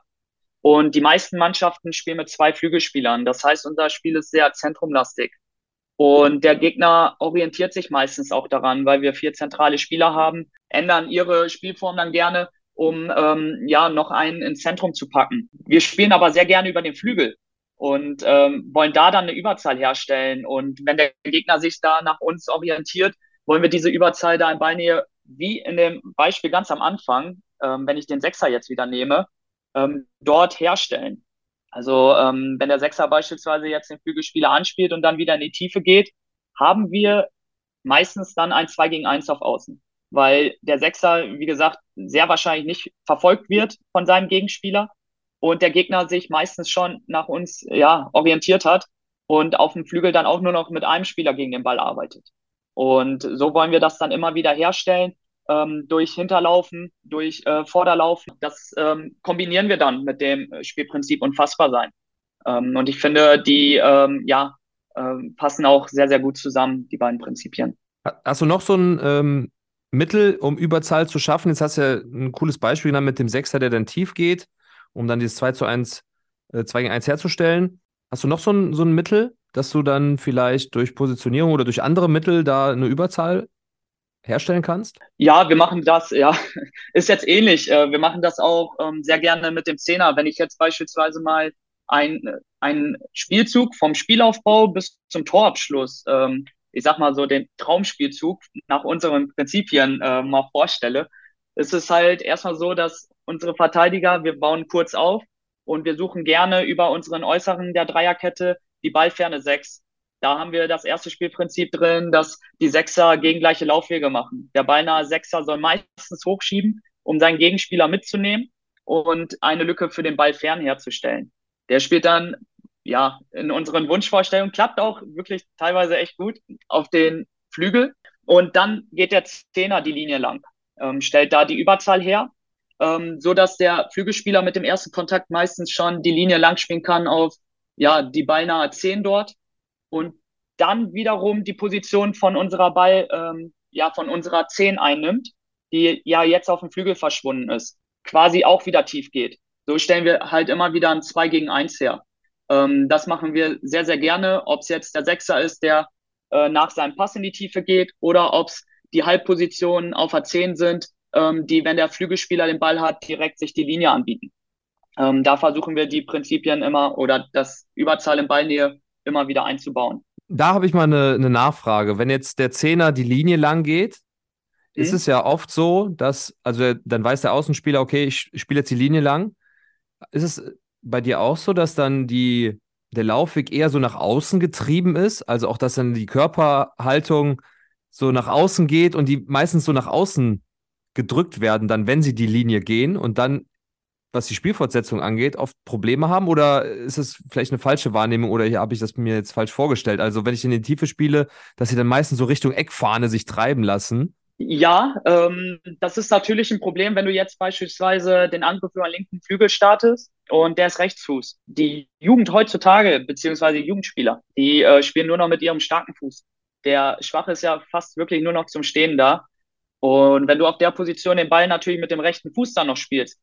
Speaker 2: Und die meisten Mannschaften spielen mit zwei Flügelspielern. Das heißt, unser Spiel ist sehr zentrumlastig. Und der Gegner orientiert sich meistens auch daran, weil wir vier zentrale Spieler haben, ändern ihre Spielform dann gerne, um ähm, ja noch einen ins Zentrum zu packen. Wir spielen aber sehr gerne über den Flügel und ähm, wollen da dann eine Überzahl herstellen. Und wenn der Gegner sich da nach uns orientiert, wollen wir diese Überzahl da in Ballnähe, wie in dem Beispiel ganz am Anfang, ähm, wenn ich den Sechser jetzt wieder nehme, ähm, dort herstellen. Also ähm, wenn der Sechser beispielsweise jetzt den Flügelspieler anspielt und dann wieder in die Tiefe geht, haben wir meistens dann ein 2 gegen 1 auf Außen. Weil der Sechser, wie gesagt, sehr wahrscheinlich nicht verfolgt wird von seinem Gegenspieler und der Gegner sich meistens schon nach uns ja, orientiert hat und auf dem Flügel dann auch nur noch mit einem Spieler gegen den Ball arbeitet. Und so wollen wir das dann immer wieder herstellen ähm, durch Hinterlaufen, durch äh, Vorderlaufen. Das ähm, kombinieren wir dann mit dem Spielprinzip unfassbar sein. Ähm, und ich finde, die ähm, ja, ähm, passen auch sehr, sehr gut zusammen, die beiden Prinzipien.
Speaker 1: Hast du noch so ein ähm, Mittel, um Überzahl zu schaffen? Jetzt hast du ja ein cooles Beispiel genannt mit dem Sechser, der dann tief geht, um dann dieses 2 zu 1, äh, 2 gegen 1 herzustellen. Hast du noch so ein, so ein Mittel? dass du dann vielleicht durch Positionierung oder durch andere Mittel da eine Überzahl herstellen kannst?
Speaker 2: Ja, wir machen das, ja, ist jetzt ähnlich. Äh, wir machen das auch ähm, sehr gerne mit dem Zehner. Wenn ich jetzt beispielsweise mal ein, ein Spielzug vom Spielaufbau bis zum Torabschluss, ähm, ich sag mal so den Traumspielzug nach unseren Prinzipien äh, mal vorstelle, ist es halt erstmal so, dass unsere Verteidiger, wir bauen kurz auf und wir suchen gerne über unseren Äußeren der Dreierkette die Ballferne 6. Da haben wir das erste Spielprinzip drin, dass die Sechser gegen gleiche Laufwege machen. Der beinahe Sechser soll meistens hochschieben, um seinen Gegenspieler mitzunehmen und eine Lücke für den Ball fern herzustellen. Der spielt dann, ja, in unseren Wunschvorstellungen, klappt auch wirklich teilweise echt gut auf den Flügel. Und dann geht der Zehner die Linie lang, ähm, stellt da die Überzahl her, ähm, so dass der Flügelspieler mit dem ersten Kontakt meistens schon die Linie lang spielen kann auf ja, die beinahe 10 dort und dann wiederum die Position von unserer Ball, ähm, ja, von unserer 10 einnimmt, die ja jetzt auf dem Flügel verschwunden ist, quasi auch wieder tief geht. So stellen wir halt immer wieder ein 2 gegen 1 her. Ähm, das machen wir sehr, sehr gerne, ob es jetzt der Sechser ist, der äh, nach seinem Pass in die Tiefe geht oder ob es die Halbpositionen auf der 10 sind, ähm, die, wenn der Flügelspieler den Ball hat, direkt sich die Linie anbieten. Ähm, da versuchen wir die Prinzipien immer oder das Überzahl in Ballnähe immer wieder einzubauen.
Speaker 1: Da habe ich mal eine, eine, Nachfrage. Wenn jetzt der Zehner die Linie lang geht, mhm. ist es ja oft so, dass, also dann weiß der Außenspieler, okay, ich spiele jetzt die Linie lang. Ist es bei dir auch so, dass dann die, der Laufweg eher so nach außen getrieben ist? Also auch, dass dann die Körperhaltung so nach außen geht und die meistens so nach außen gedrückt werden, dann, wenn sie die Linie gehen und dann was die Spielfortsetzung angeht, oft Probleme haben? Oder ist es vielleicht eine falsche Wahrnehmung oder habe ich das mir jetzt falsch vorgestellt? Also, wenn ich in die Tiefe spiele, dass sie dann meistens so Richtung Eckfahne sich treiben lassen.
Speaker 2: Ja, ähm, das ist natürlich ein Problem, wenn du jetzt beispielsweise den Angriff über den linken Flügel startest und der ist Rechtsfuß. Die Jugend heutzutage, beziehungsweise Jugendspieler, die äh, spielen nur noch mit ihrem starken Fuß. Der Schwache ist ja fast wirklich nur noch zum Stehen da. Und wenn du auf der Position den Ball natürlich mit dem rechten Fuß dann noch spielst,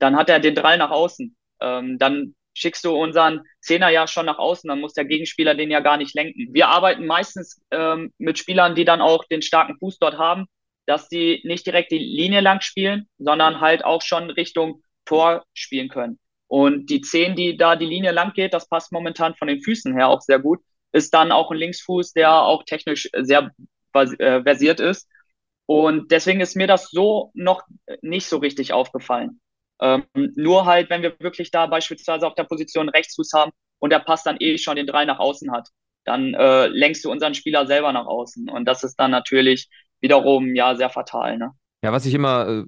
Speaker 2: dann hat er den Drall nach außen. Ähm, dann schickst du unseren Zehner ja schon nach außen, dann muss der Gegenspieler den ja gar nicht lenken. Wir arbeiten meistens ähm, mit Spielern, die dann auch den starken Fuß dort haben, dass die nicht direkt die Linie lang spielen, sondern halt auch schon Richtung Tor spielen können. Und die Zehn, die da die Linie lang geht, das passt momentan von den Füßen her auch sehr gut, ist dann auch ein Linksfuß, der auch technisch sehr äh, versiert ist. Und deswegen ist mir das so noch nicht so richtig aufgefallen. Ähm, nur halt, wenn wir wirklich da beispielsweise auf der Position Rechtsfuß haben und der Pass dann eh schon den drei nach außen hat, dann äh, lenkst du unseren Spieler selber nach außen. Und das ist dann natürlich wiederum ja sehr fatal. Ne?
Speaker 1: Ja, was ich immer äh,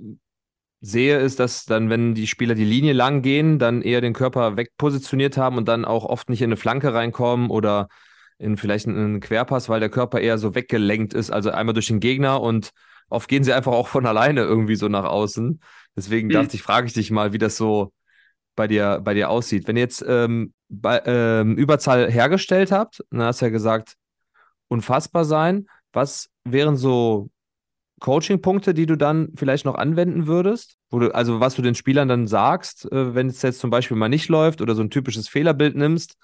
Speaker 1: sehe, ist, dass dann, wenn die Spieler die Linie lang gehen, dann eher den Körper wegpositioniert haben und dann auch oft nicht in eine Flanke reinkommen oder in vielleicht einen Querpass, weil der Körper eher so weggelenkt ist, also einmal durch den Gegner und oft gehen sie einfach auch von alleine irgendwie so nach außen. Deswegen mhm. dachte ich, frage ich dich mal, wie das so bei dir, bei dir aussieht. Wenn ihr jetzt ähm, bei, ähm, Überzahl hergestellt habt, dann hast du ja gesagt, unfassbar sein. Was wären so Coaching-Punkte, die du dann vielleicht noch anwenden würdest? Du, also was du den Spielern dann sagst, äh, wenn es jetzt zum Beispiel mal nicht läuft oder so ein typisches Fehlerbild nimmst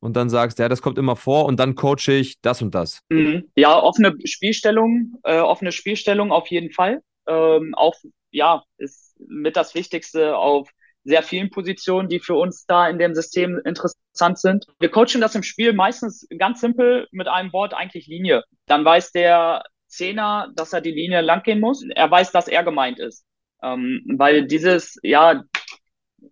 Speaker 1: und dann sagst, ja, das kommt immer vor und dann coache ich das und das.
Speaker 2: Mhm. Ja, offene Spielstellung, äh, offene Spielstellung auf jeden Fall. Ähm, auch ja, ist mit das Wichtigste auf sehr vielen Positionen, die für uns da in dem System interessant sind. Wir coachen das im Spiel meistens ganz simpel mit einem Wort eigentlich Linie. Dann weiß der Zehner, dass er die Linie lang gehen muss. Er weiß, dass er gemeint ist. Ähm, weil dieses, ja,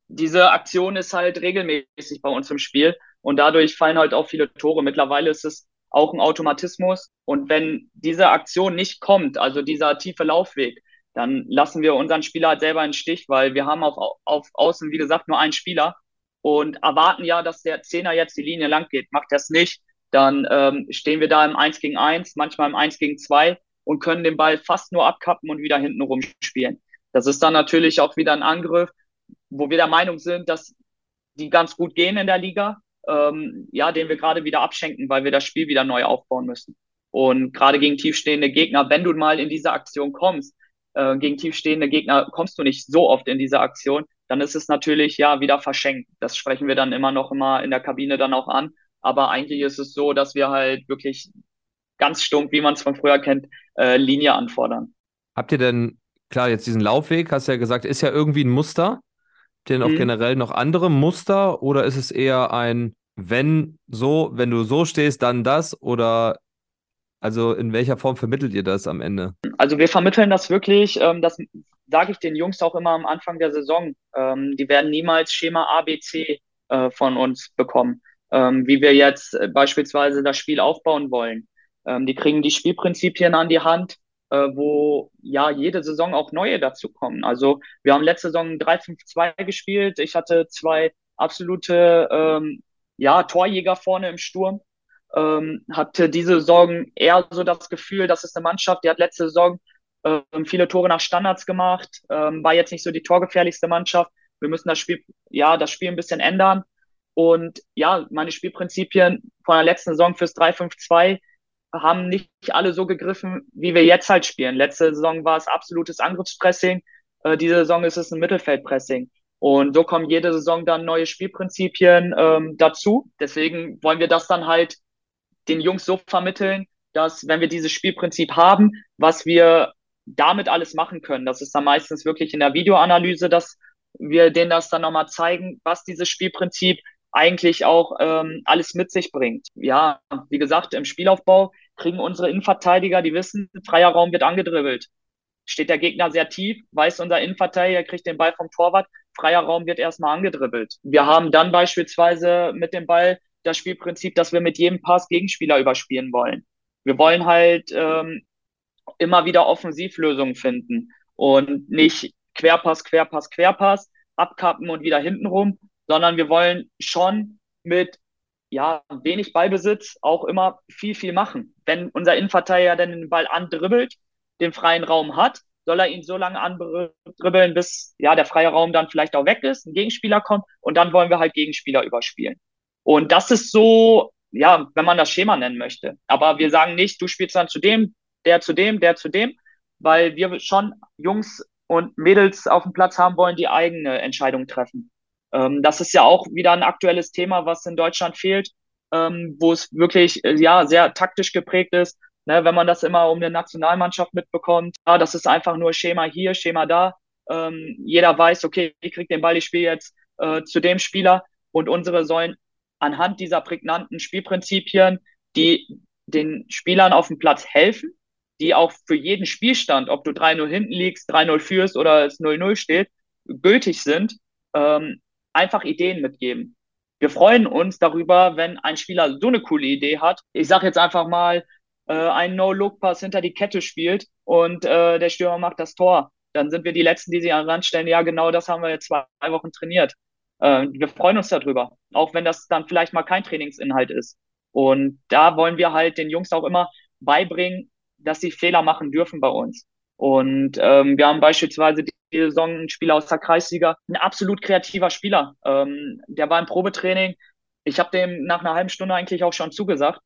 Speaker 2: diese Aktion ist halt regelmäßig bei uns im Spiel und dadurch fallen halt auch viele Tore. Mittlerweile ist es auch ein Automatismus und wenn diese Aktion nicht kommt, also dieser tiefe Laufweg, dann lassen wir unseren Spieler halt selber den Stich, weil wir haben auf, auf Außen, wie gesagt, nur einen Spieler und erwarten ja, dass der Zehner jetzt die Linie lang geht. Macht das nicht, dann ähm, stehen wir da im 1 gegen 1, manchmal im 1 gegen 2 und können den Ball fast nur abkappen und wieder hinten rumspielen. Das ist dann natürlich auch wieder ein Angriff, wo wir der Meinung sind, dass die ganz gut gehen in der Liga, ähm, ja, den wir gerade wieder abschenken, weil wir das Spiel wieder neu aufbauen müssen. Und gerade gegen tiefstehende Gegner, wenn du mal in diese Aktion kommst, äh, gegen tiefstehende Gegner kommst du nicht so oft in diese Aktion, dann ist es natürlich ja wieder verschenkt. Das sprechen wir dann immer noch immer in der Kabine dann auch an. Aber eigentlich ist es so, dass wir halt wirklich ganz stumpf, wie man es von früher kennt, äh, Linie anfordern.
Speaker 1: Habt ihr denn, klar, jetzt diesen Laufweg, hast ja gesagt, ist ja irgendwie ein Muster. Denn auch mhm. generell noch andere Muster oder ist es eher ein, wenn so, wenn du so stehst, dann das oder also in welcher Form vermittelt ihr das am Ende?
Speaker 2: Also wir vermitteln das wirklich, ähm, das sage ich den Jungs auch immer am Anfang der Saison. Ähm, die werden niemals Schema ABC äh, von uns bekommen, ähm, wie wir jetzt äh, beispielsweise das Spiel aufbauen wollen. Ähm, die kriegen die Spielprinzipien an die Hand, äh, wo ja jede Saison auch neue dazu kommen. Also wir haben letzte Saison 3-5-2 gespielt. Ich hatte zwei absolute ähm, ja, Torjäger vorne im Sturm ähm, hatte diese Saison eher so das Gefühl, das ist eine Mannschaft, die hat letzte Saison ähm, viele Tore nach Standards gemacht, ähm, war jetzt nicht so die torgefährlichste Mannschaft. Wir müssen das Spiel, ja, das Spiel ein bisschen ändern. Und ja, meine Spielprinzipien von der letzten Saison fürs 3-5-2 haben nicht alle so gegriffen, wie wir jetzt halt spielen. Letzte Saison war es absolutes Angriffspressing. Äh, diese Saison ist es ein Mittelfeldpressing. Und so kommen jede Saison dann neue Spielprinzipien ähm, dazu. Deswegen wollen wir das dann halt den Jungs so vermitteln, dass wenn wir dieses Spielprinzip haben, was wir damit alles machen können, das ist dann meistens wirklich in der Videoanalyse, dass wir denen das dann nochmal zeigen, was dieses Spielprinzip eigentlich auch ähm, alles mit sich bringt. Ja, wie gesagt, im Spielaufbau kriegen unsere Innenverteidiger, die wissen, freier Raum wird angedribbelt. Steht der Gegner sehr tief, weiß unser Innenverteidiger, kriegt den Ball vom Torwart, freier Raum wird erstmal angedribbelt. Wir haben dann beispielsweise mit dem Ball das Spielprinzip, dass wir mit jedem Pass Gegenspieler überspielen wollen. Wir wollen halt ähm, immer wieder Offensivlösungen finden und nicht Querpass, Querpass, Querpass, abkappen und wieder hintenrum, sondern wir wollen schon mit ja, wenig Ballbesitz auch immer viel, viel machen. Wenn unser Innenverteidiger dann den Ball andribbelt, den freien Raum hat, soll er ihn so lange andribbeln, bis ja der freie Raum dann vielleicht auch weg ist, ein Gegenspieler kommt und dann wollen wir halt Gegenspieler überspielen. Und das ist so, ja, wenn man das Schema nennen möchte. Aber wir sagen nicht, du spielst dann zu dem, der zu dem, der zu dem, weil wir schon Jungs und Mädels auf dem Platz haben wollen, die eigene Entscheidungen treffen. Ähm, das ist ja auch wieder ein aktuelles Thema, was in Deutschland fehlt, ähm, wo es wirklich äh, ja sehr taktisch geprägt ist. Ne, wenn man das immer um eine Nationalmannschaft mitbekommt, ja, das ist einfach nur Schema hier, Schema da. Ähm, jeder weiß, okay, ich krieg den Ball, ich spiele jetzt äh, zu dem Spieler und unsere sollen anhand dieser prägnanten Spielprinzipien, die den Spielern auf dem Platz helfen, die auch für jeden Spielstand, ob du 3-0 hinten liegst, 3-0 führst oder es 0-0 steht, gültig sind, ähm, einfach Ideen mitgeben. Wir freuen uns darüber, wenn ein Spieler so eine coole Idee hat. Ich sage jetzt einfach mal, äh, einen No-Look-Pass hinter die Kette spielt und äh, der Stürmer macht das Tor. Dann sind wir die Letzten, die sich an den Rand stellen. Ja, genau das haben wir jetzt zwei Wochen trainiert. Äh, wir freuen uns darüber, auch wenn das dann vielleicht mal kein Trainingsinhalt ist. Und da wollen wir halt den Jungs auch immer beibringen, dass sie Fehler machen dürfen bei uns. Und ähm, wir haben beispielsweise Saison einen Spieler aus der Kreisliga, ein absolut kreativer Spieler. Ähm, der war im Probetraining. Ich habe dem nach einer halben Stunde eigentlich auch schon zugesagt,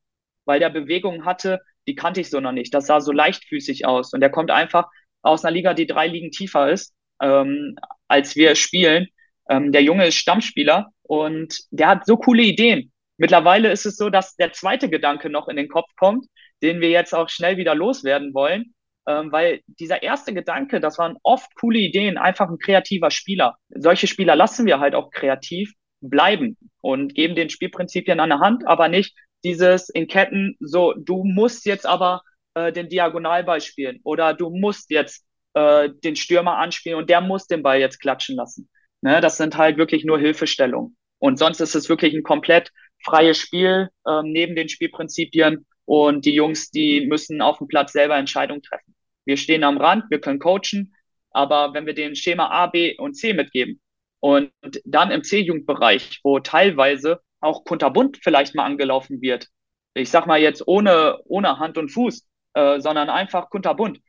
Speaker 2: weil der Bewegungen hatte, die kannte ich so noch nicht. Das sah so leichtfüßig aus. Und der kommt einfach aus einer Liga, die drei Ligen tiefer ist, ähm, als wir spielen. Ähm, der Junge ist Stammspieler und der hat so coole Ideen. Mittlerweile ist es so, dass der zweite Gedanke noch in den Kopf kommt, den wir jetzt auch schnell wieder loswerden wollen, ähm, weil dieser erste Gedanke, das waren oft coole Ideen, einfach ein kreativer Spieler. Solche Spieler lassen wir halt auch kreativ bleiben und geben den Spielprinzipien an der Hand, aber nicht dieses in Ketten, so, du musst jetzt aber äh, den Diagonalball spielen oder du musst jetzt äh, den Stürmer anspielen und der muss den Ball jetzt klatschen lassen. Ne, das sind halt wirklich nur Hilfestellungen. Und sonst ist es wirklich ein komplett freies Spiel ähm, neben den Spielprinzipien. Und die Jungs, die müssen auf dem Platz selber Entscheidungen treffen. Wir stehen am Rand, wir können coachen, aber wenn wir den Schema A, B und C mitgeben und dann im C-Jugendbereich, wo teilweise auch kunterbunt vielleicht mal angelaufen wird, ich sag mal jetzt ohne, ohne Hand und Fuß, äh, sondern einfach kunterbunt,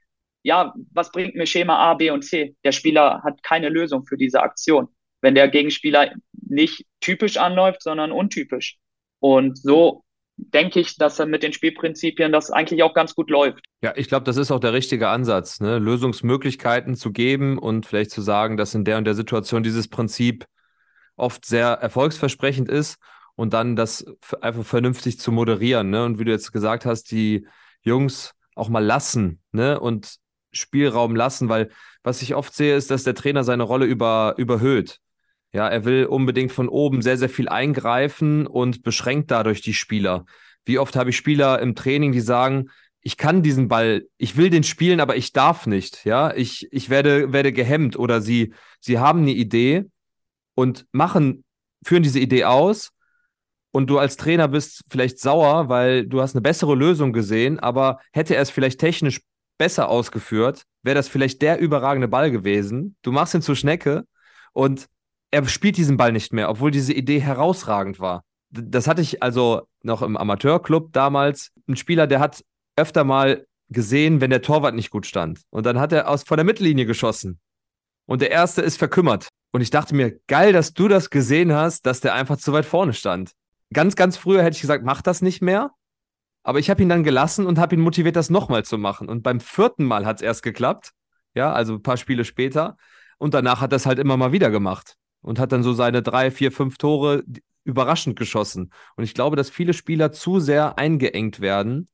Speaker 2: ja, was bringt mir Schema A, B und C? Der Spieler hat keine Lösung für diese Aktion, wenn der Gegenspieler nicht typisch anläuft, sondern untypisch. Und so denke ich, dass er mit den Spielprinzipien das eigentlich auch ganz gut läuft.
Speaker 1: Ja, ich glaube, das ist auch der richtige Ansatz, ne? Lösungsmöglichkeiten zu geben und vielleicht zu sagen, dass in der und der Situation dieses Prinzip oft sehr erfolgsversprechend ist und dann das einfach vernünftig zu moderieren. Ne? Und wie du jetzt gesagt hast, die Jungs auch mal lassen ne? und Spielraum lassen, weil was ich oft sehe, ist, dass der Trainer seine Rolle über, überhöht. Ja, er will unbedingt von oben sehr, sehr viel eingreifen und beschränkt dadurch die Spieler. Wie oft habe ich Spieler im Training, die sagen, ich kann diesen Ball, ich will den spielen, aber ich darf nicht. Ja, ich, ich werde, werde gehemmt oder sie, sie haben eine Idee und machen, führen diese Idee aus und du als Trainer bist vielleicht sauer, weil du hast eine bessere Lösung gesehen, aber hätte er es vielleicht technisch besser ausgeführt, wäre das vielleicht der überragende Ball gewesen. Du machst ihn zur Schnecke und er spielt diesen Ball nicht mehr, obwohl diese Idee herausragend war. Das hatte ich also noch im Amateurclub damals. Ein Spieler, der hat öfter mal gesehen, wenn der Torwart nicht gut stand. Und dann hat er aus, von der Mittellinie geschossen. Und der erste ist verkümmert. Und ich dachte mir, geil, dass du das gesehen hast, dass der einfach zu weit vorne stand. Ganz, ganz früher hätte ich gesagt, mach das nicht mehr. Aber ich habe ihn dann gelassen und habe ihn motiviert, das nochmal zu machen. Und beim vierten Mal hat es erst geklappt. Ja, also ein paar Spiele später. Und danach hat er es halt immer mal wieder gemacht. Und hat dann so seine drei, vier, fünf Tore überraschend geschossen. Und ich glaube, dass viele Spieler zu sehr eingeengt werden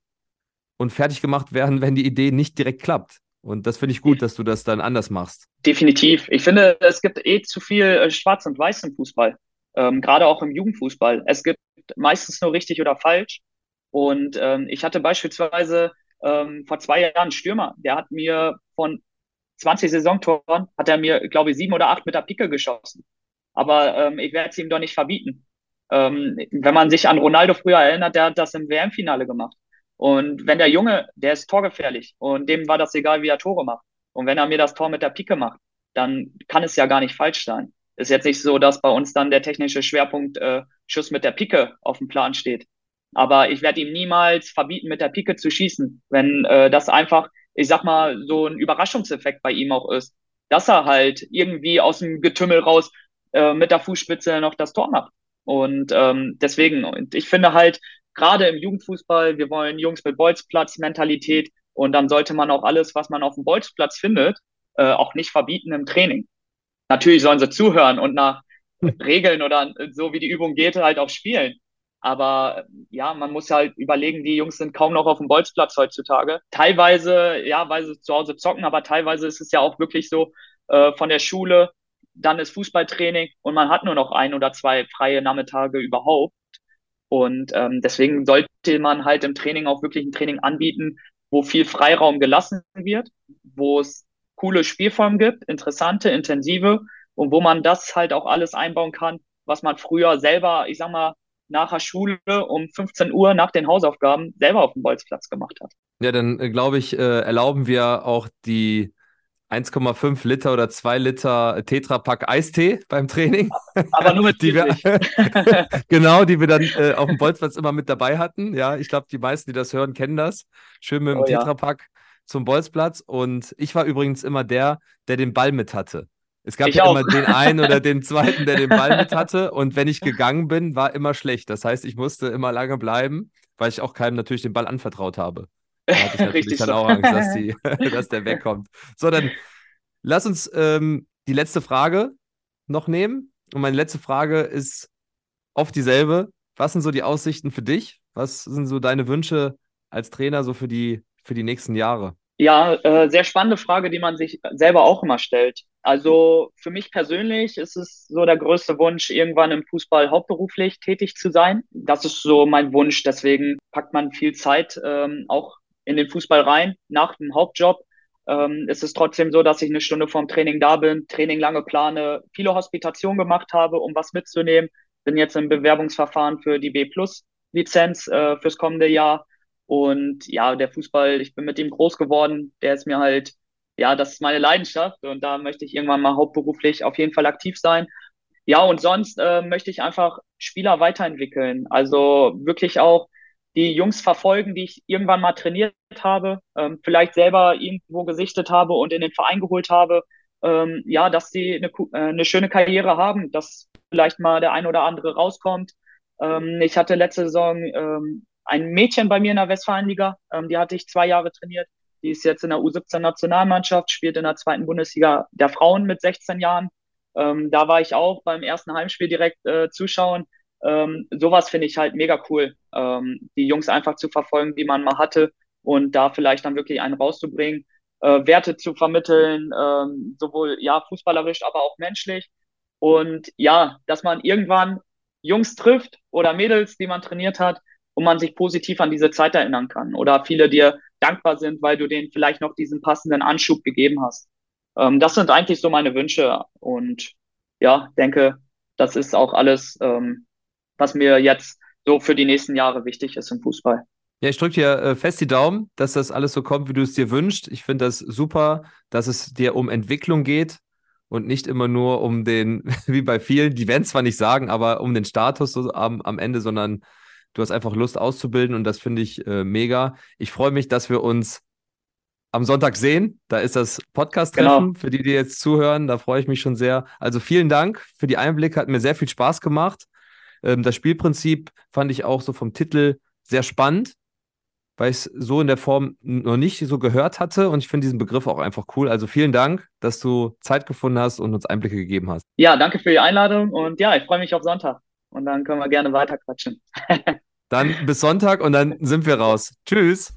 Speaker 1: und fertig gemacht werden, wenn die Idee nicht direkt klappt. Und das finde ich gut, dass du das dann anders machst.
Speaker 2: Definitiv. Ich finde, es gibt eh zu viel äh, Schwarz und Weiß im Fußball. Ähm, Gerade auch im Jugendfußball. Es gibt meistens nur richtig oder falsch. Und ähm, ich hatte beispielsweise ähm, vor zwei Jahren einen Stürmer, der hat mir von 20 Saisontoren, hat er mir, glaube ich, sieben oder acht mit der Picke geschossen. Aber ähm, ich werde es ihm doch nicht verbieten. Ähm, wenn man sich an Ronaldo früher erinnert, der hat das im WM-Finale gemacht. Und wenn der Junge, der ist torgefährlich und dem war das egal, wie er Tore macht. Und wenn er mir das Tor mit der Pike macht, dann kann es ja gar nicht falsch sein. Ist jetzt nicht so, dass bei uns dann der technische Schwerpunkt äh, Schuss mit der Pike auf dem Plan steht. Aber ich werde ihm niemals verbieten, mit der Pike zu schießen, wenn äh, das einfach, ich sag mal, so ein Überraschungseffekt bei ihm auch ist, dass er halt irgendwie aus dem Getümmel raus äh, mit der Fußspitze noch das Tor macht. Und ähm, deswegen, und ich finde halt, gerade im Jugendfußball, wir wollen Jungs mit Bolzplatz-Mentalität und dann sollte man auch alles, was man auf dem Bolzplatz findet, äh, auch nicht verbieten im Training. Natürlich sollen sie zuhören und nach Regeln oder so wie die Übung geht, halt auch spielen. Aber ja, man muss halt überlegen, die Jungs sind kaum noch auf dem Bolzplatz heutzutage. Teilweise, ja, weil sie zu Hause zocken, aber teilweise ist es ja auch wirklich so äh, von der Schule, dann ist Fußballtraining und man hat nur noch ein oder zwei freie Nachmittage überhaupt. Und ähm, deswegen sollte man halt im Training auch wirklich ein Training anbieten, wo viel Freiraum gelassen wird, wo es coole Spielformen gibt, interessante, intensive und wo man das halt auch alles einbauen kann, was man früher selber, ich sag mal, nach der Schule um 15 Uhr nach den Hausaufgaben selber auf dem Bolzplatz gemacht hat.
Speaker 1: Ja, dann äh, glaube ich, äh, erlauben wir auch die 1,5 Liter oder 2 Liter Tetrapack Eistee beim Training.
Speaker 2: Aber nur mit
Speaker 1: die wir, Genau, die wir dann äh, auf dem Bolzplatz immer mit dabei hatten. Ja, ich glaube, die meisten, die das hören, kennen das. Schön mit dem oh, Tetrapack ja. zum Bolzplatz. Und ich war übrigens immer der, der den Ball mit hatte. Es gab ich ja auch. immer den einen oder den zweiten, der den Ball mit hatte. Und wenn ich gegangen bin, war immer schlecht. Das heißt, ich musste immer lange bleiben, weil ich auch keinem natürlich den Ball anvertraut habe. Da hatte ich natürlich dann so. auch Angst, dass, die, dass der wegkommt. So, dann lass uns ähm, die letzte Frage noch nehmen. Und meine letzte Frage ist oft dieselbe. Was sind so die Aussichten für dich? Was sind so deine Wünsche als Trainer so für die, für die nächsten Jahre?
Speaker 2: Ja, äh, sehr spannende Frage, die man sich selber auch immer stellt. Also für mich persönlich ist es so der größte Wunsch, irgendwann im Fußball hauptberuflich tätig zu sein. Das ist so mein Wunsch. Deswegen packt man viel Zeit ähm, auch in den Fußball rein, nach dem Hauptjob. Ähm, es ist trotzdem so, dass ich eine Stunde vorm Training da bin, Training lange plane, viele Hospitationen gemacht habe, um was mitzunehmen. Bin jetzt im Bewerbungsverfahren für die B-Plus-Lizenz äh, fürs kommende Jahr. Und ja, der Fußball, ich bin mit ihm groß geworden. Der ist mir halt, ja, das ist meine Leidenschaft. Und da möchte ich irgendwann mal hauptberuflich auf jeden Fall aktiv sein. Ja, und sonst äh, möchte ich einfach Spieler weiterentwickeln. Also wirklich auch die Jungs verfolgen, die ich irgendwann mal trainiert habe, ähm, vielleicht selber irgendwo gesichtet habe und in den Verein geholt habe, ähm, ja, dass sie eine, äh, eine schöne Karriere haben, dass vielleicht mal der ein oder andere rauskommt. Ähm, ich hatte letzte Saison ähm, ein Mädchen bei mir in der Westfalenliga, ähm, die hatte ich zwei Jahre trainiert. Die ist jetzt in der U17-Nationalmannschaft, spielt in der zweiten Bundesliga der Frauen mit 16 Jahren. Ähm, da war ich auch beim ersten Heimspiel direkt äh, zuschauen Ähm, sowas finde ich halt mega cool, ähm, die Jungs einfach zu verfolgen, die man mal hatte und da vielleicht dann wirklich einen rauszubringen, äh, Werte zu vermitteln, ähm, sowohl ja fußballerisch, aber auch menschlich. Und ja, dass man irgendwann Jungs trifft oder Mädels, die man trainiert hat, und man sich positiv an diese Zeit erinnern kann. Oder viele dir dankbar sind, weil du denen vielleicht noch diesen passenden Anschub gegeben hast. Ähm, das sind eigentlich so meine Wünsche. Und ja, denke, das ist auch alles, ähm, was mir jetzt so für die nächsten Jahre wichtig ist im Fußball.
Speaker 1: Ja, ich drücke dir äh, fest die Daumen, dass das alles so kommt, wie du es dir wünschst. Ich finde das super, dass es dir um Entwicklung geht und nicht immer nur um den, wie bei vielen, die werden es zwar nicht sagen, aber um den Status so am, am Ende, sondern du hast einfach Lust auszubilden und das finde ich äh, mega. Ich freue mich, dass wir uns am Sonntag sehen. Da ist das Podcast-Treffen genau. für die, die jetzt zuhören. Da freue ich mich schon sehr. Also vielen Dank für die Einblicke. Hat mir sehr viel Spaß gemacht. Ähm, das Spielprinzip fand ich auch so vom Titel sehr spannend, weil ich es so in der Form noch nicht so gehört hatte. Und ich finde diesen Begriff auch einfach cool. Also vielen Dank, dass du Zeit gefunden hast und uns Einblicke gegeben hast.
Speaker 2: Ja, danke für die Einladung und ja, ich freue mich auf Sonntag. Und dann können wir gerne weiter quatschen.
Speaker 1: dann bis Sonntag und dann sind wir raus. Tschüss.